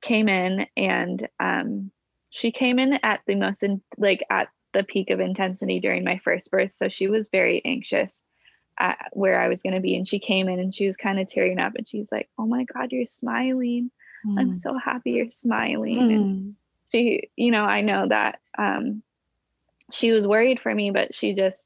came in and um, she came in at the most in, like at the peak of intensity during my first birth. So she was very anxious at where I was going to be. And she came in and she was kind of tearing up and she's like, Oh my God, you're smiling. Mm. I'm so happy you're smiling. Mm. And she, you know, I know that um, she was worried for me, but she just,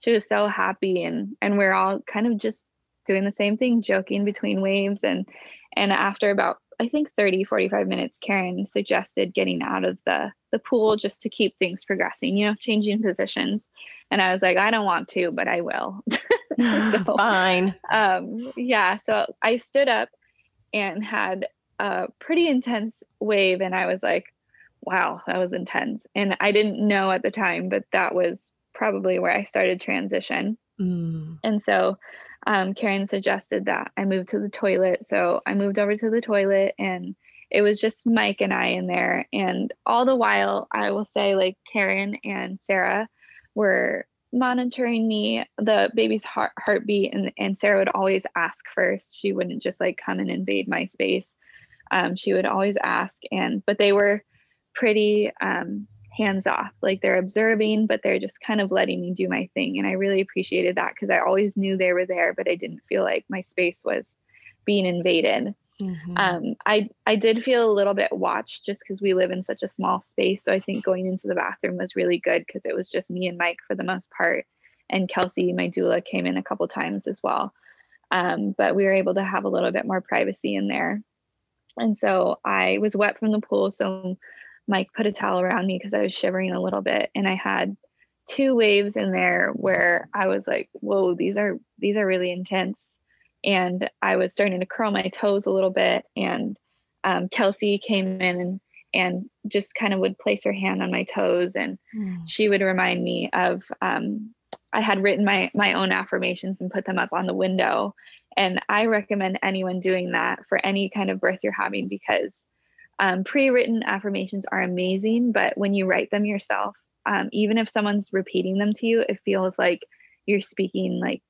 she was so happy and, and we're all kind of just doing the same thing, joking between waves. And, and after about, I think 30, 45 minutes, Karen suggested getting out of the, the pool just to keep things progressing, you know, changing positions. And I was like, I don't want to, but I will. so, Fine. Um, yeah. So I stood up and had a pretty intense wave. And I was like, wow, that was intense. And I didn't know at the time, but that was probably where I started transition. Mm. And so um, Karen suggested that I move to the toilet. So I moved over to the toilet and it was just Mike and I in there. And all the while, I will say, like Karen and Sarah were monitoring me, the baby's heart, heartbeat, and, and Sarah would always ask first. She wouldn't just like come and invade my space. Um, she would always ask. And, but they were, pretty um, hands off. Like they're observing, but they're just kind of letting me do my thing. And I really appreciated that because I always knew they were there, but I didn't feel like my space was being invaded. Mm-hmm. Um, I I did feel a little bit watched just because we live in such a small space. So I think going into the bathroom was really good because it was just me and Mike for the most part, and Kelsey, my doula, came in a couple times as well. Um, but we were able to have a little bit more privacy in there. And so I was wet from the pool, so Mike put a towel around me because I was shivering a little bit and I had two waves in there where I was like, whoa, these are these are really intense. And I was starting to curl my toes a little bit. And um, Kelsey came in and and just kind of would place her hand on my toes and mm. she would remind me of um, I had written my my own affirmations and put them up on the window. And I recommend anyone doing that for any kind of birth you're having because um, pre-written affirmations are amazing, but when you write them yourself, um, even if someone's repeating them to you, it feels like you're speaking like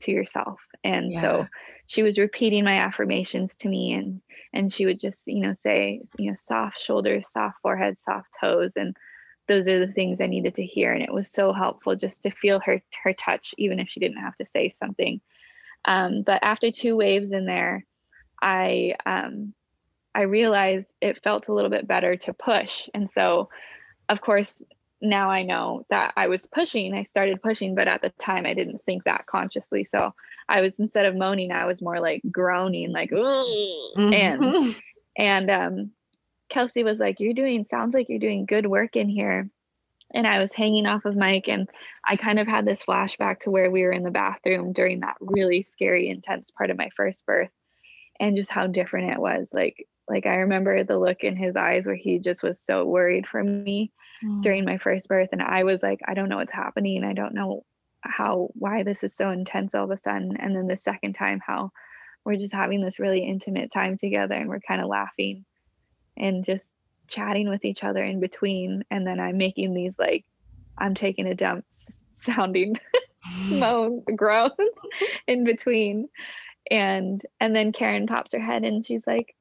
to yourself. And yeah. so she was repeating my affirmations to me and and she would just, you know, say, you know, soft shoulders, soft forehead, soft toes. And those are the things I needed to hear. And it was so helpful just to feel her her touch, even if she didn't have to say something. Um, but after two waves in there, I um, I realized it felt a little bit better to push. And so, of course, now I know that I was pushing. I started pushing, but at the time I didn't think that consciously. So I was instead of moaning, I was more like groaning, like mm-hmm. and and um, Kelsey was like, You're doing, sounds like you're doing good work in here. And I was hanging off of Mike, and I kind of had this flashback to where we were in the bathroom during that really scary, intense part of my first birth, and just how different it was. Like, like I remember the look in his eyes where he just was so worried for me mm. during my first birth, and I was like, I don't know what's happening. I don't know how why this is so intense all of a sudden. And then the second time, how we're just having this really intimate time together, and we're kind of laughing and just chatting with each other in between and then i'm making these like i'm taking a dump sounding moan groans in between and and then karen pops her head and she's like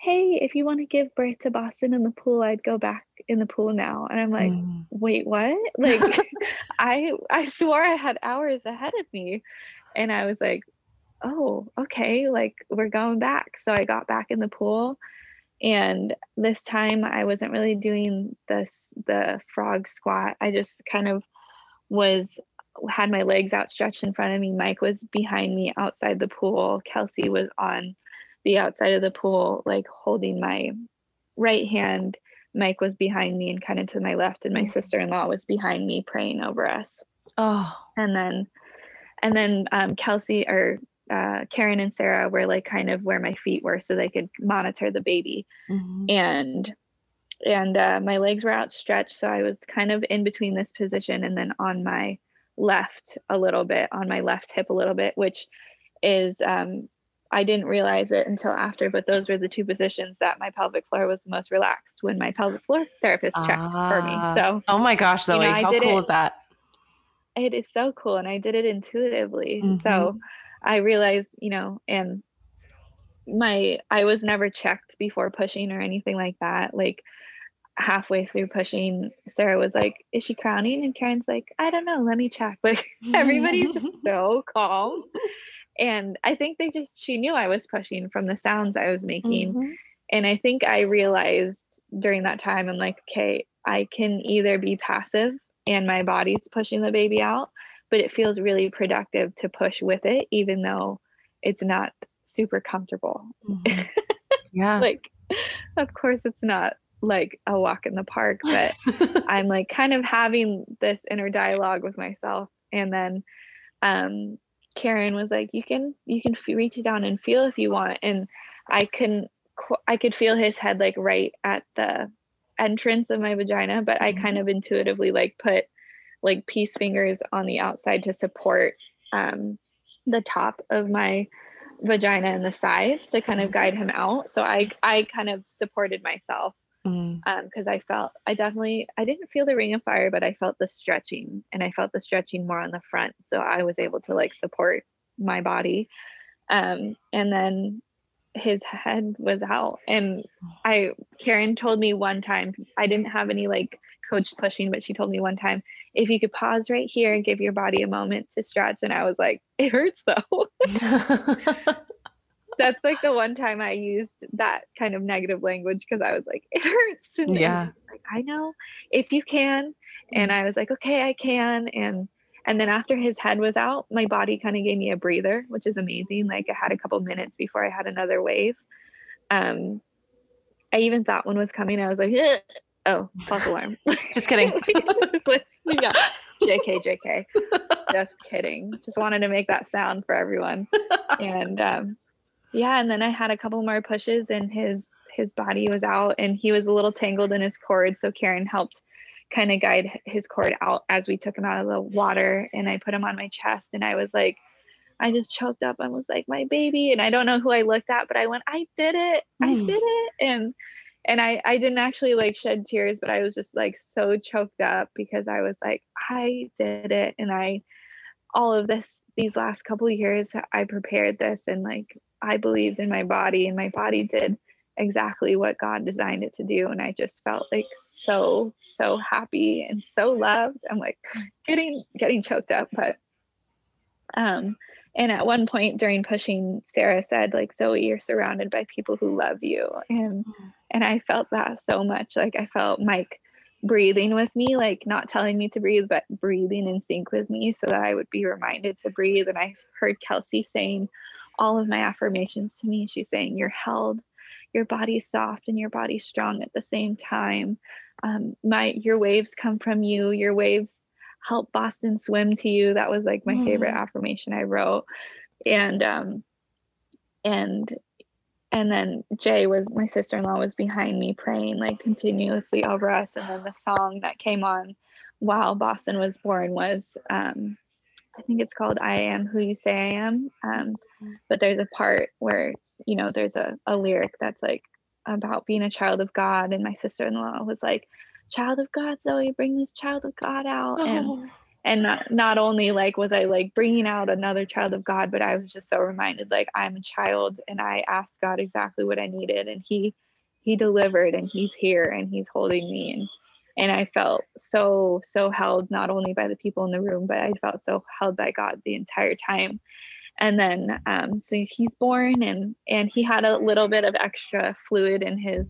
hey if you want to give birth to boston in the pool i'd go back in the pool now. And i'm like mm. wait what? Like i i swore i had hours ahead of me. And i was like oh okay like we're going back. So i got back in the pool. And this time i wasn't really doing this the frog squat. I just kind of was had my legs outstretched in front of me. Mike was behind me outside the pool. Kelsey was on the outside of the pool like holding my right hand mike was behind me and kind of to my left and my mm. sister-in-law was behind me praying over us oh and then and then um, kelsey or uh, Karen and Sarah were like kind of where my feet were so they could monitor the baby. Mm-hmm. And and uh, my legs were outstretched, so I was kind of in between this position and then on my left a little bit, on my left hip a little bit, which is um, I didn't realize it until after, but those were the two positions that my pelvic floor was the most relaxed when my pelvic floor therapist checked ah. for me. Ah. So, oh my gosh, Zoe, you know, how cool it, is that? It is so cool, and I did it intuitively. Mm-hmm. So I realized, you know, and my I was never checked before pushing or anything like that. Like halfway through pushing, Sarah was like, "Is she crowning?" And Karen's like, "I don't know. Let me check." Like everybody's just so calm. And I think they just she knew I was pushing from the sounds I was making. Mm-hmm. And I think I realized during that time, I'm like, okay, I can either be passive and my body's pushing the baby out, but it feels really productive to push with it, even though it's not super comfortable. Mm-hmm. Yeah. like, of course, it's not like a walk in the park, but I'm like kind of having this inner dialogue with myself. And then um, Karen was like, "You can you can reach it down and feel if you want." And I couldn't. I could feel his head like right at the entrance of my vagina, but I kind mm-hmm. of intuitively like put like peace fingers on the outside to support um, the top of my vagina and the sides to kind of guide him out. So I I kind of supported myself because mm. um, I felt I definitely I didn't feel the ring of fire, but I felt the stretching and I felt the stretching more on the front. So I was able to like support my body. Um, and then his head was out and I Karen told me one time I didn't have any like coach pushing, but she told me one time, if you could pause right here and give your body a moment to stretch. And I was like, it hurts though. That's like the one time I used that kind of negative language because I was like, it hurts. And yeah. Like, I know if you can. And I was like, okay, I can. And and then after his head was out, my body kind of gave me a breather, which is amazing. Like I had a couple minutes before I had another wave. Um, I even thought one was coming. I was like, Oh, false alarm. Just kidding. yeah. JK, JK. Just kidding. Just wanted to make that sound for everyone. And um, yeah, and then I had a couple more pushes, and his his body was out and he was a little tangled in his cord. So Karen helped kind of guide his cord out as we took him out of the water. And I put him on my chest and I was like, I just choked up and was like, my baby. And I don't know who I looked at, but I went, I did it. I did it. And and I, I didn't actually like shed tears, but I was just like so choked up because I was like, I did it. And I, all of this, these last couple years, I prepared this and like I believed in my body and my body did exactly what God designed it to do. And I just felt like so, so happy and so loved. I'm like getting, getting choked up, but, um, and at one point during pushing sarah said like zoe you're surrounded by people who love you and mm-hmm. and i felt that so much like i felt mike breathing with me like not telling me to breathe but breathing in sync with me so that i would be reminded to breathe and i heard kelsey saying all of my affirmations to me she's saying you're held your body's soft and your body's strong at the same time um, my your waves come from you your waves help Boston swim to you. That was like my mm. favorite affirmation I wrote. And um and and then Jay was my sister-in-law was behind me praying like continuously over us. And then the song that came on while Boston was born was um I think it's called I am who you say I am. Um but there's a part where, you know, there's a, a lyric that's like about being a child of God. And my sister-in-law was like, child of God, Zoe, bring this child of God out. Oh. And and not, not only like was I like bringing out another child of God, but I was just so reminded like I'm a child and I asked God exactly what I needed and he he delivered and he's here and he's holding me and and I felt so so held not only by the people in the room but I felt so held by God the entire time. And then um so he's born and and he had a little bit of extra fluid in his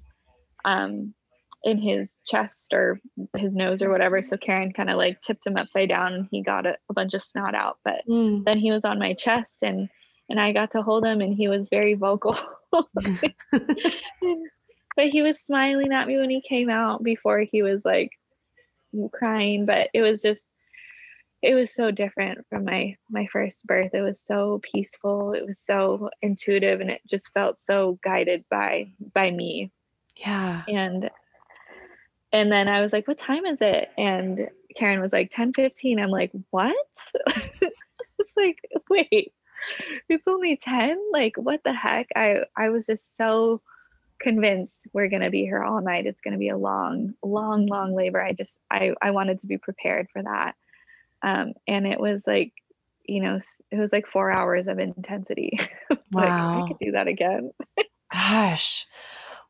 um in his chest or his nose or whatever. So Karen kind of like tipped him upside down and he got a, a bunch of snot out. But mm. then he was on my chest and and I got to hold him and he was very vocal. but he was smiling at me when he came out before he was like crying. But it was just it was so different from my my first birth. It was so peaceful. It was so intuitive and it just felt so guided by by me. Yeah. And and then I was like, what time is it? And Karen was like, 10 15. I'm like, what? it's like, wait, it's only 10? Like, what the heck? I, I was just so convinced we're going to be here all night. It's going to be a long, long, long labor. I just, I, I wanted to be prepared for that. Um, and it was like, you know, it was like four hours of intensity. wow. like, I could do that again. Gosh,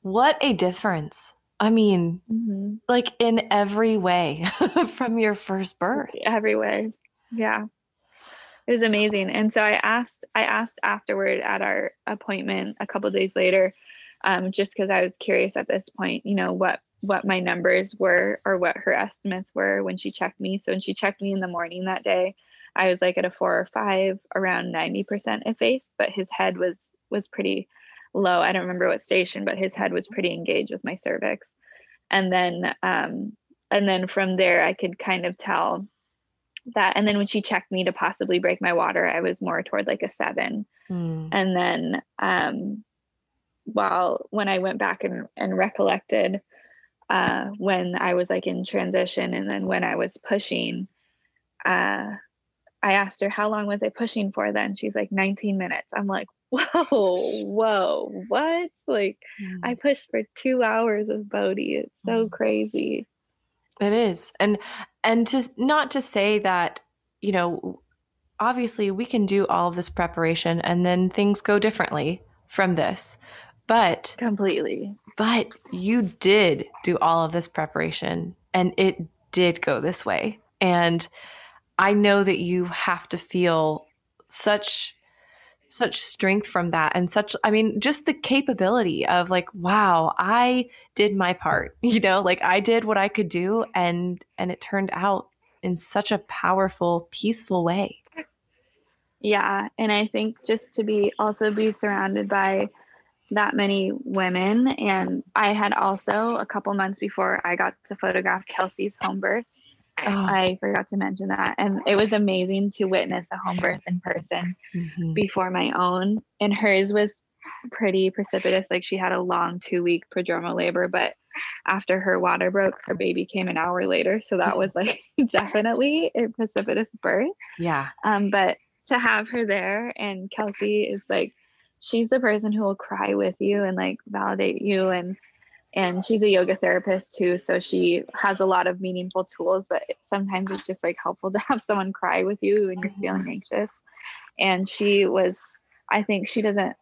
what a difference. I mean, mm-hmm. like in every way from your first birth. Every way. Yeah. It was amazing. And so I asked I asked afterward at our appointment a couple days later um, just because I was curious at this point, you know, what what my numbers were or what her estimates were when she checked me. So when she checked me in the morning that day, I was like at a 4 or 5, around 90% effaced, but his head was was pretty low. I don't remember what station, but his head was pretty engaged with my cervix. And then, um, and then from there, I could kind of tell that. And then when she checked me to possibly break my water, I was more toward like a seven. Mm. And then, um, while when I went back and, and recollected, uh, when I was like in transition and then when I was pushing, uh, I asked her, how long was I pushing for then? She's like 19 minutes. I'm like, whoa, whoa, what? Like mm. I pushed for two hours of Bodhi. It's so mm. crazy. It is. And and to not to say that, you know, obviously we can do all of this preparation and then things go differently from this. But completely. But you did do all of this preparation and it did go this way. And I know that you have to feel such such strength from that and such i mean just the capability of like wow i did my part you know like i did what i could do and and it turned out in such a powerful peaceful way yeah and i think just to be also be surrounded by that many women and i had also a couple months before i got to photograph kelsey's home birth Oh. I forgot to mention that. And it was amazing to witness a home birth in person mm-hmm. before my own. And hers was pretty precipitous. Like she had a long two week prodromal labor, but after her water broke, her baby came an hour later. So that was like definitely a precipitous birth. Yeah. Um, but to have her there and Kelsey is like, she's the person who will cry with you and like validate you and and she's a yoga therapist too so she has a lot of meaningful tools but sometimes it's just like helpful to have someone cry with you when you're feeling mm-hmm. anxious and she was i think she doesn't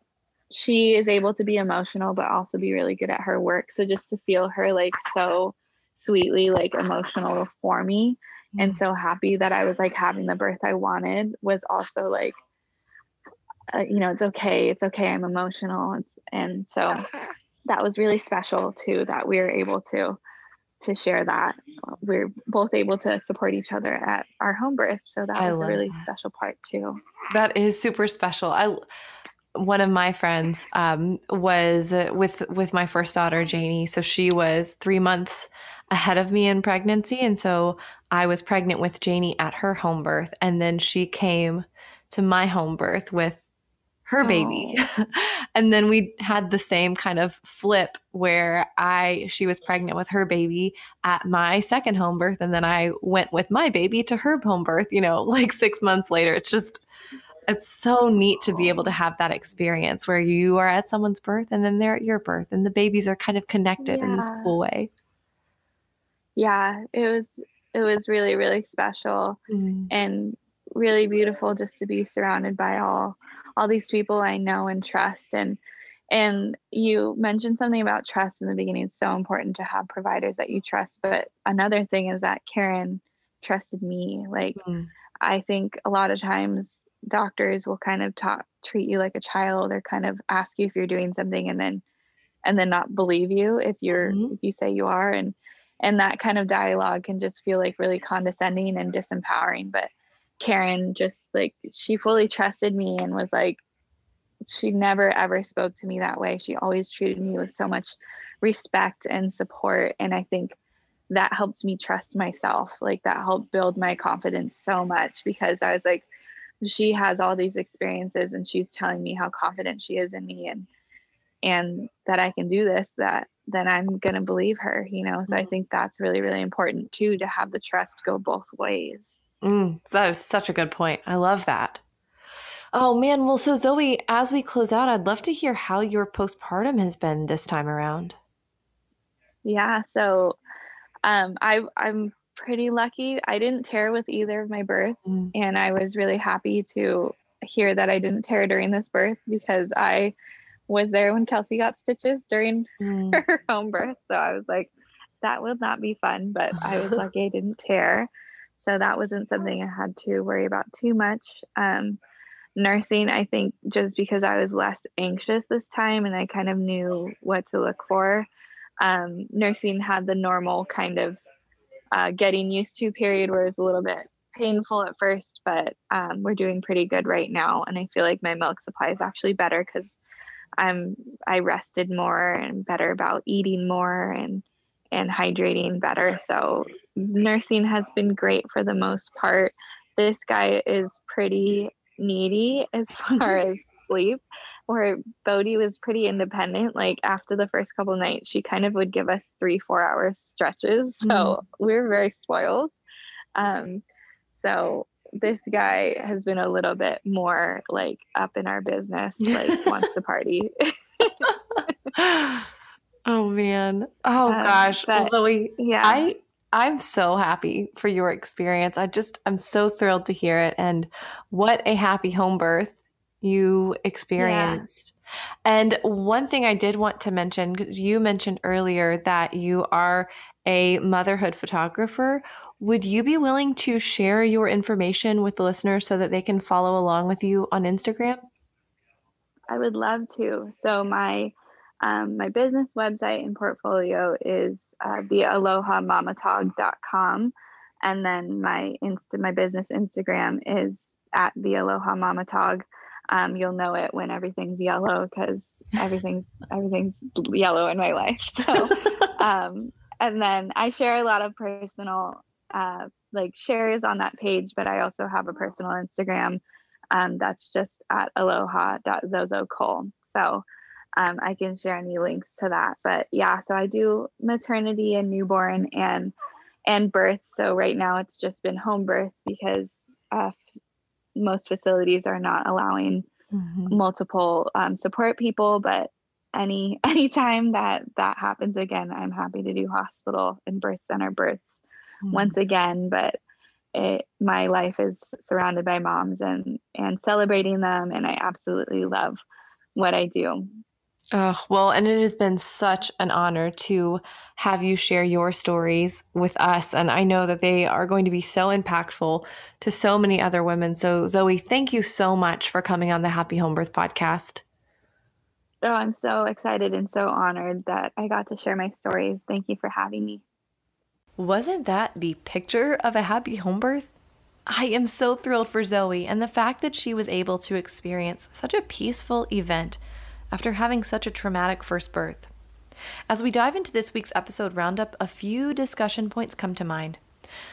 she is able to be emotional but also be really good at her work so just to feel her like so sweetly like emotional for me mm-hmm. and so happy that i was like having the birth i wanted was also like uh, you know it's okay it's okay i'm emotional it's, and so that was really special too that we were able to to share that we're both able to support each other at our home birth so that I was a really that. special part too that is super special i one of my friends um, was with with my first daughter Janie. So she was three months ahead of me in pregnancy, and so I was pregnant with Janie at her home birth, and then she came to my home birth with her baby. Oh. and then we had the same kind of flip where I she was pregnant with her baby at my second home birth and then I went with my baby to her home birth, you know, like 6 months later. It's just it's so neat to be able to have that experience where you are at someone's birth and then they're at your birth and the babies are kind of connected yeah. in this cool way. Yeah, it was it was really really special mm. and really beautiful just to be surrounded by all all these people I know and trust and and you mentioned something about trust in the beginning. It's so important to have providers that you trust. But another thing is that Karen trusted me. Like, mm. I think a lot of times doctors will kind of talk treat you like a child or kind of ask you if you're doing something and then and then not believe you if you're mm-hmm. if you say you are and and that kind of dialogue can just feel like really condescending and disempowering but karen just like she fully trusted me and was like she never ever spoke to me that way. She always treated me with so much respect and support and i think that helped me trust myself. Like that helped build my confidence so much because i was like she has all these experiences and she's telling me how confident she is in me and and that I can do this that then I'm going to believe her you know? So I mm-hmm. think that's really really important too to have the trust go both ways mm, that is such a good point I love that oh man well so Zoe as we close out I'd love to hear how your postpartum has been this time around yeah so um I I'm pretty lucky. I didn't tear with either of my births, mm. and I was really happy to hear that I didn't tear during this birth because I was there when Kelsey got stitches during mm. her home birth. So I was like, that will not be fun, but I was lucky I didn't tear. So that wasn't something I had to worry about too much. Um, nursing, I think just because I was less anxious this time and I kind of knew what to look for. Um, nursing had the normal kind of uh, getting used to period where it was a little bit painful at first, but um, we're doing pretty good right now. And I feel like my milk supply is actually better because I'm I rested more and better about eating more and and hydrating better. So nursing has been great for the most part. This guy is pretty needy as far as sleep where Bodhi was pretty independent. Like after the first couple nights, she kind of would give us three, four hours stretches. So mm. we are very spoiled. Um, so this guy has been a little bit more like up in our business, like wants to party. oh man. Oh um, gosh. But, Zoe, yeah. I I'm so happy for your experience. I just I'm so thrilled to hear it and what a happy home birth you experienced. Yeah. And one thing I did want to mention, because you mentioned earlier that you are a motherhood photographer. Would you be willing to share your information with the listeners so that they can follow along with you on Instagram? I would love to. So my um, my business website and portfolio is uh, the aloha and then my insta my business Instagram is at the aloha mamatog um, you'll know it when everything's yellow because everything's everything's yellow in my life. So, um, and then I share a lot of personal uh, like shares on that page, but I also have a personal Instagram um, that's just at aloha.zozocole. So um, I can share any links to that. But yeah, so I do maternity and newborn and and birth. So right now it's just been home birth because uh, most facilities are not allowing mm-hmm. multiple um, support people. But any anytime that that happens again, I'm happy to do hospital and birth center births mm-hmm. once again. But it, my life is surrounded by moms and and celebrating them, and I absolutely love what I do. Oh, well, and it has been such an honor to have you share your stories with us. And I know that they are going to be so impactful to so many other women. So, Zoe, thank you so much for coming on the Happy Home Birth podcast. Oh, I'm so excited and so honored that I got to share my stories. Thank you for having me. Wasn't that the picture of a happy home birth? I am so thrilled for Zoe and the fact that she was able to experience such a peaceful event after having such a traumatic first birth. As we dive into this week's episode roundup, a few discussion points come to mind.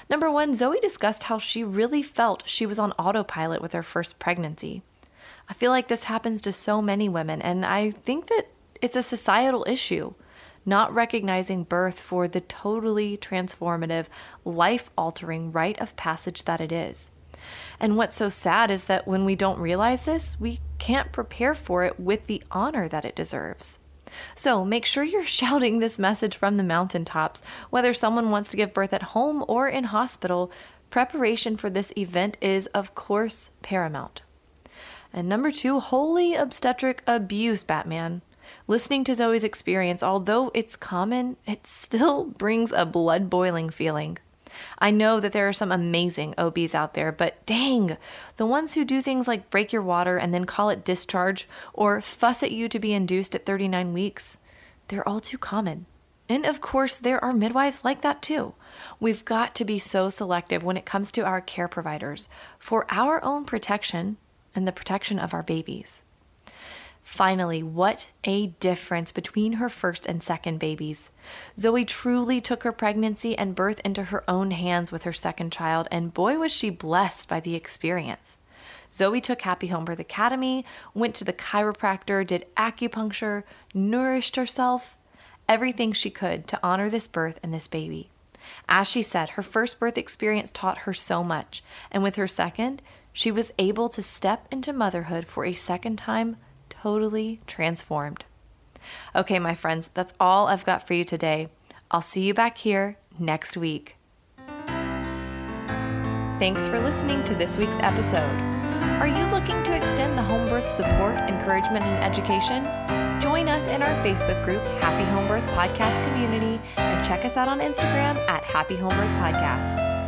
Number one, Zoe discussed how she really felt she was on autopilot with her first pregnancy. I feel like this happens to so many women, and I think that it's a societal issue, not recognizing birth for the totally transformative, life altering rite of passage that it is. And what's so sad is that when we don't realize this, we can't prepare for it with the honor that it deserves. So make sure you're shouting this message from the mountaintops. Whether someone wants to give birth at home or in hospital, preparation for this event is, of course, paramount. And number two, holy obstetric abuse, Batman. Listening to Zoe's experience, although it's common, it still brings a blood boiling feeling. I know that there are some amazing OBs out there, but dang, the ones who do things like break your water and then call it discharge or fuss at you to be induced at 39 weeks, they're all too common. And of course, there are midwives like that too. We've got to be so selective when it comes to our care providers for our own protection and the protection of our babies. Finally, what a difference between her first and second babies. Zoe truly took her pregnancy and birth into her own hands with her second child, and boy, was she blessed by the experience. Zoe took Happy Home Birth Academy, went to the chiropractor, did acupuncture, nourished herself, everything she could to honor this birth and this baby. As she said, her first birth experience taught her so much, and with her second, she was able to step into motherhood for a second time totally transformed. Okay, my friends, that's all I've got for you today. I'll see you back here next week. Thanks for listening to this week's episode. Are you looking to extend the home birth support, encouragement, and education? Join us in our Facebook group, Happy Home Birth Podcast Community, and check us out on Instagram at Happy Home Birth Podcast.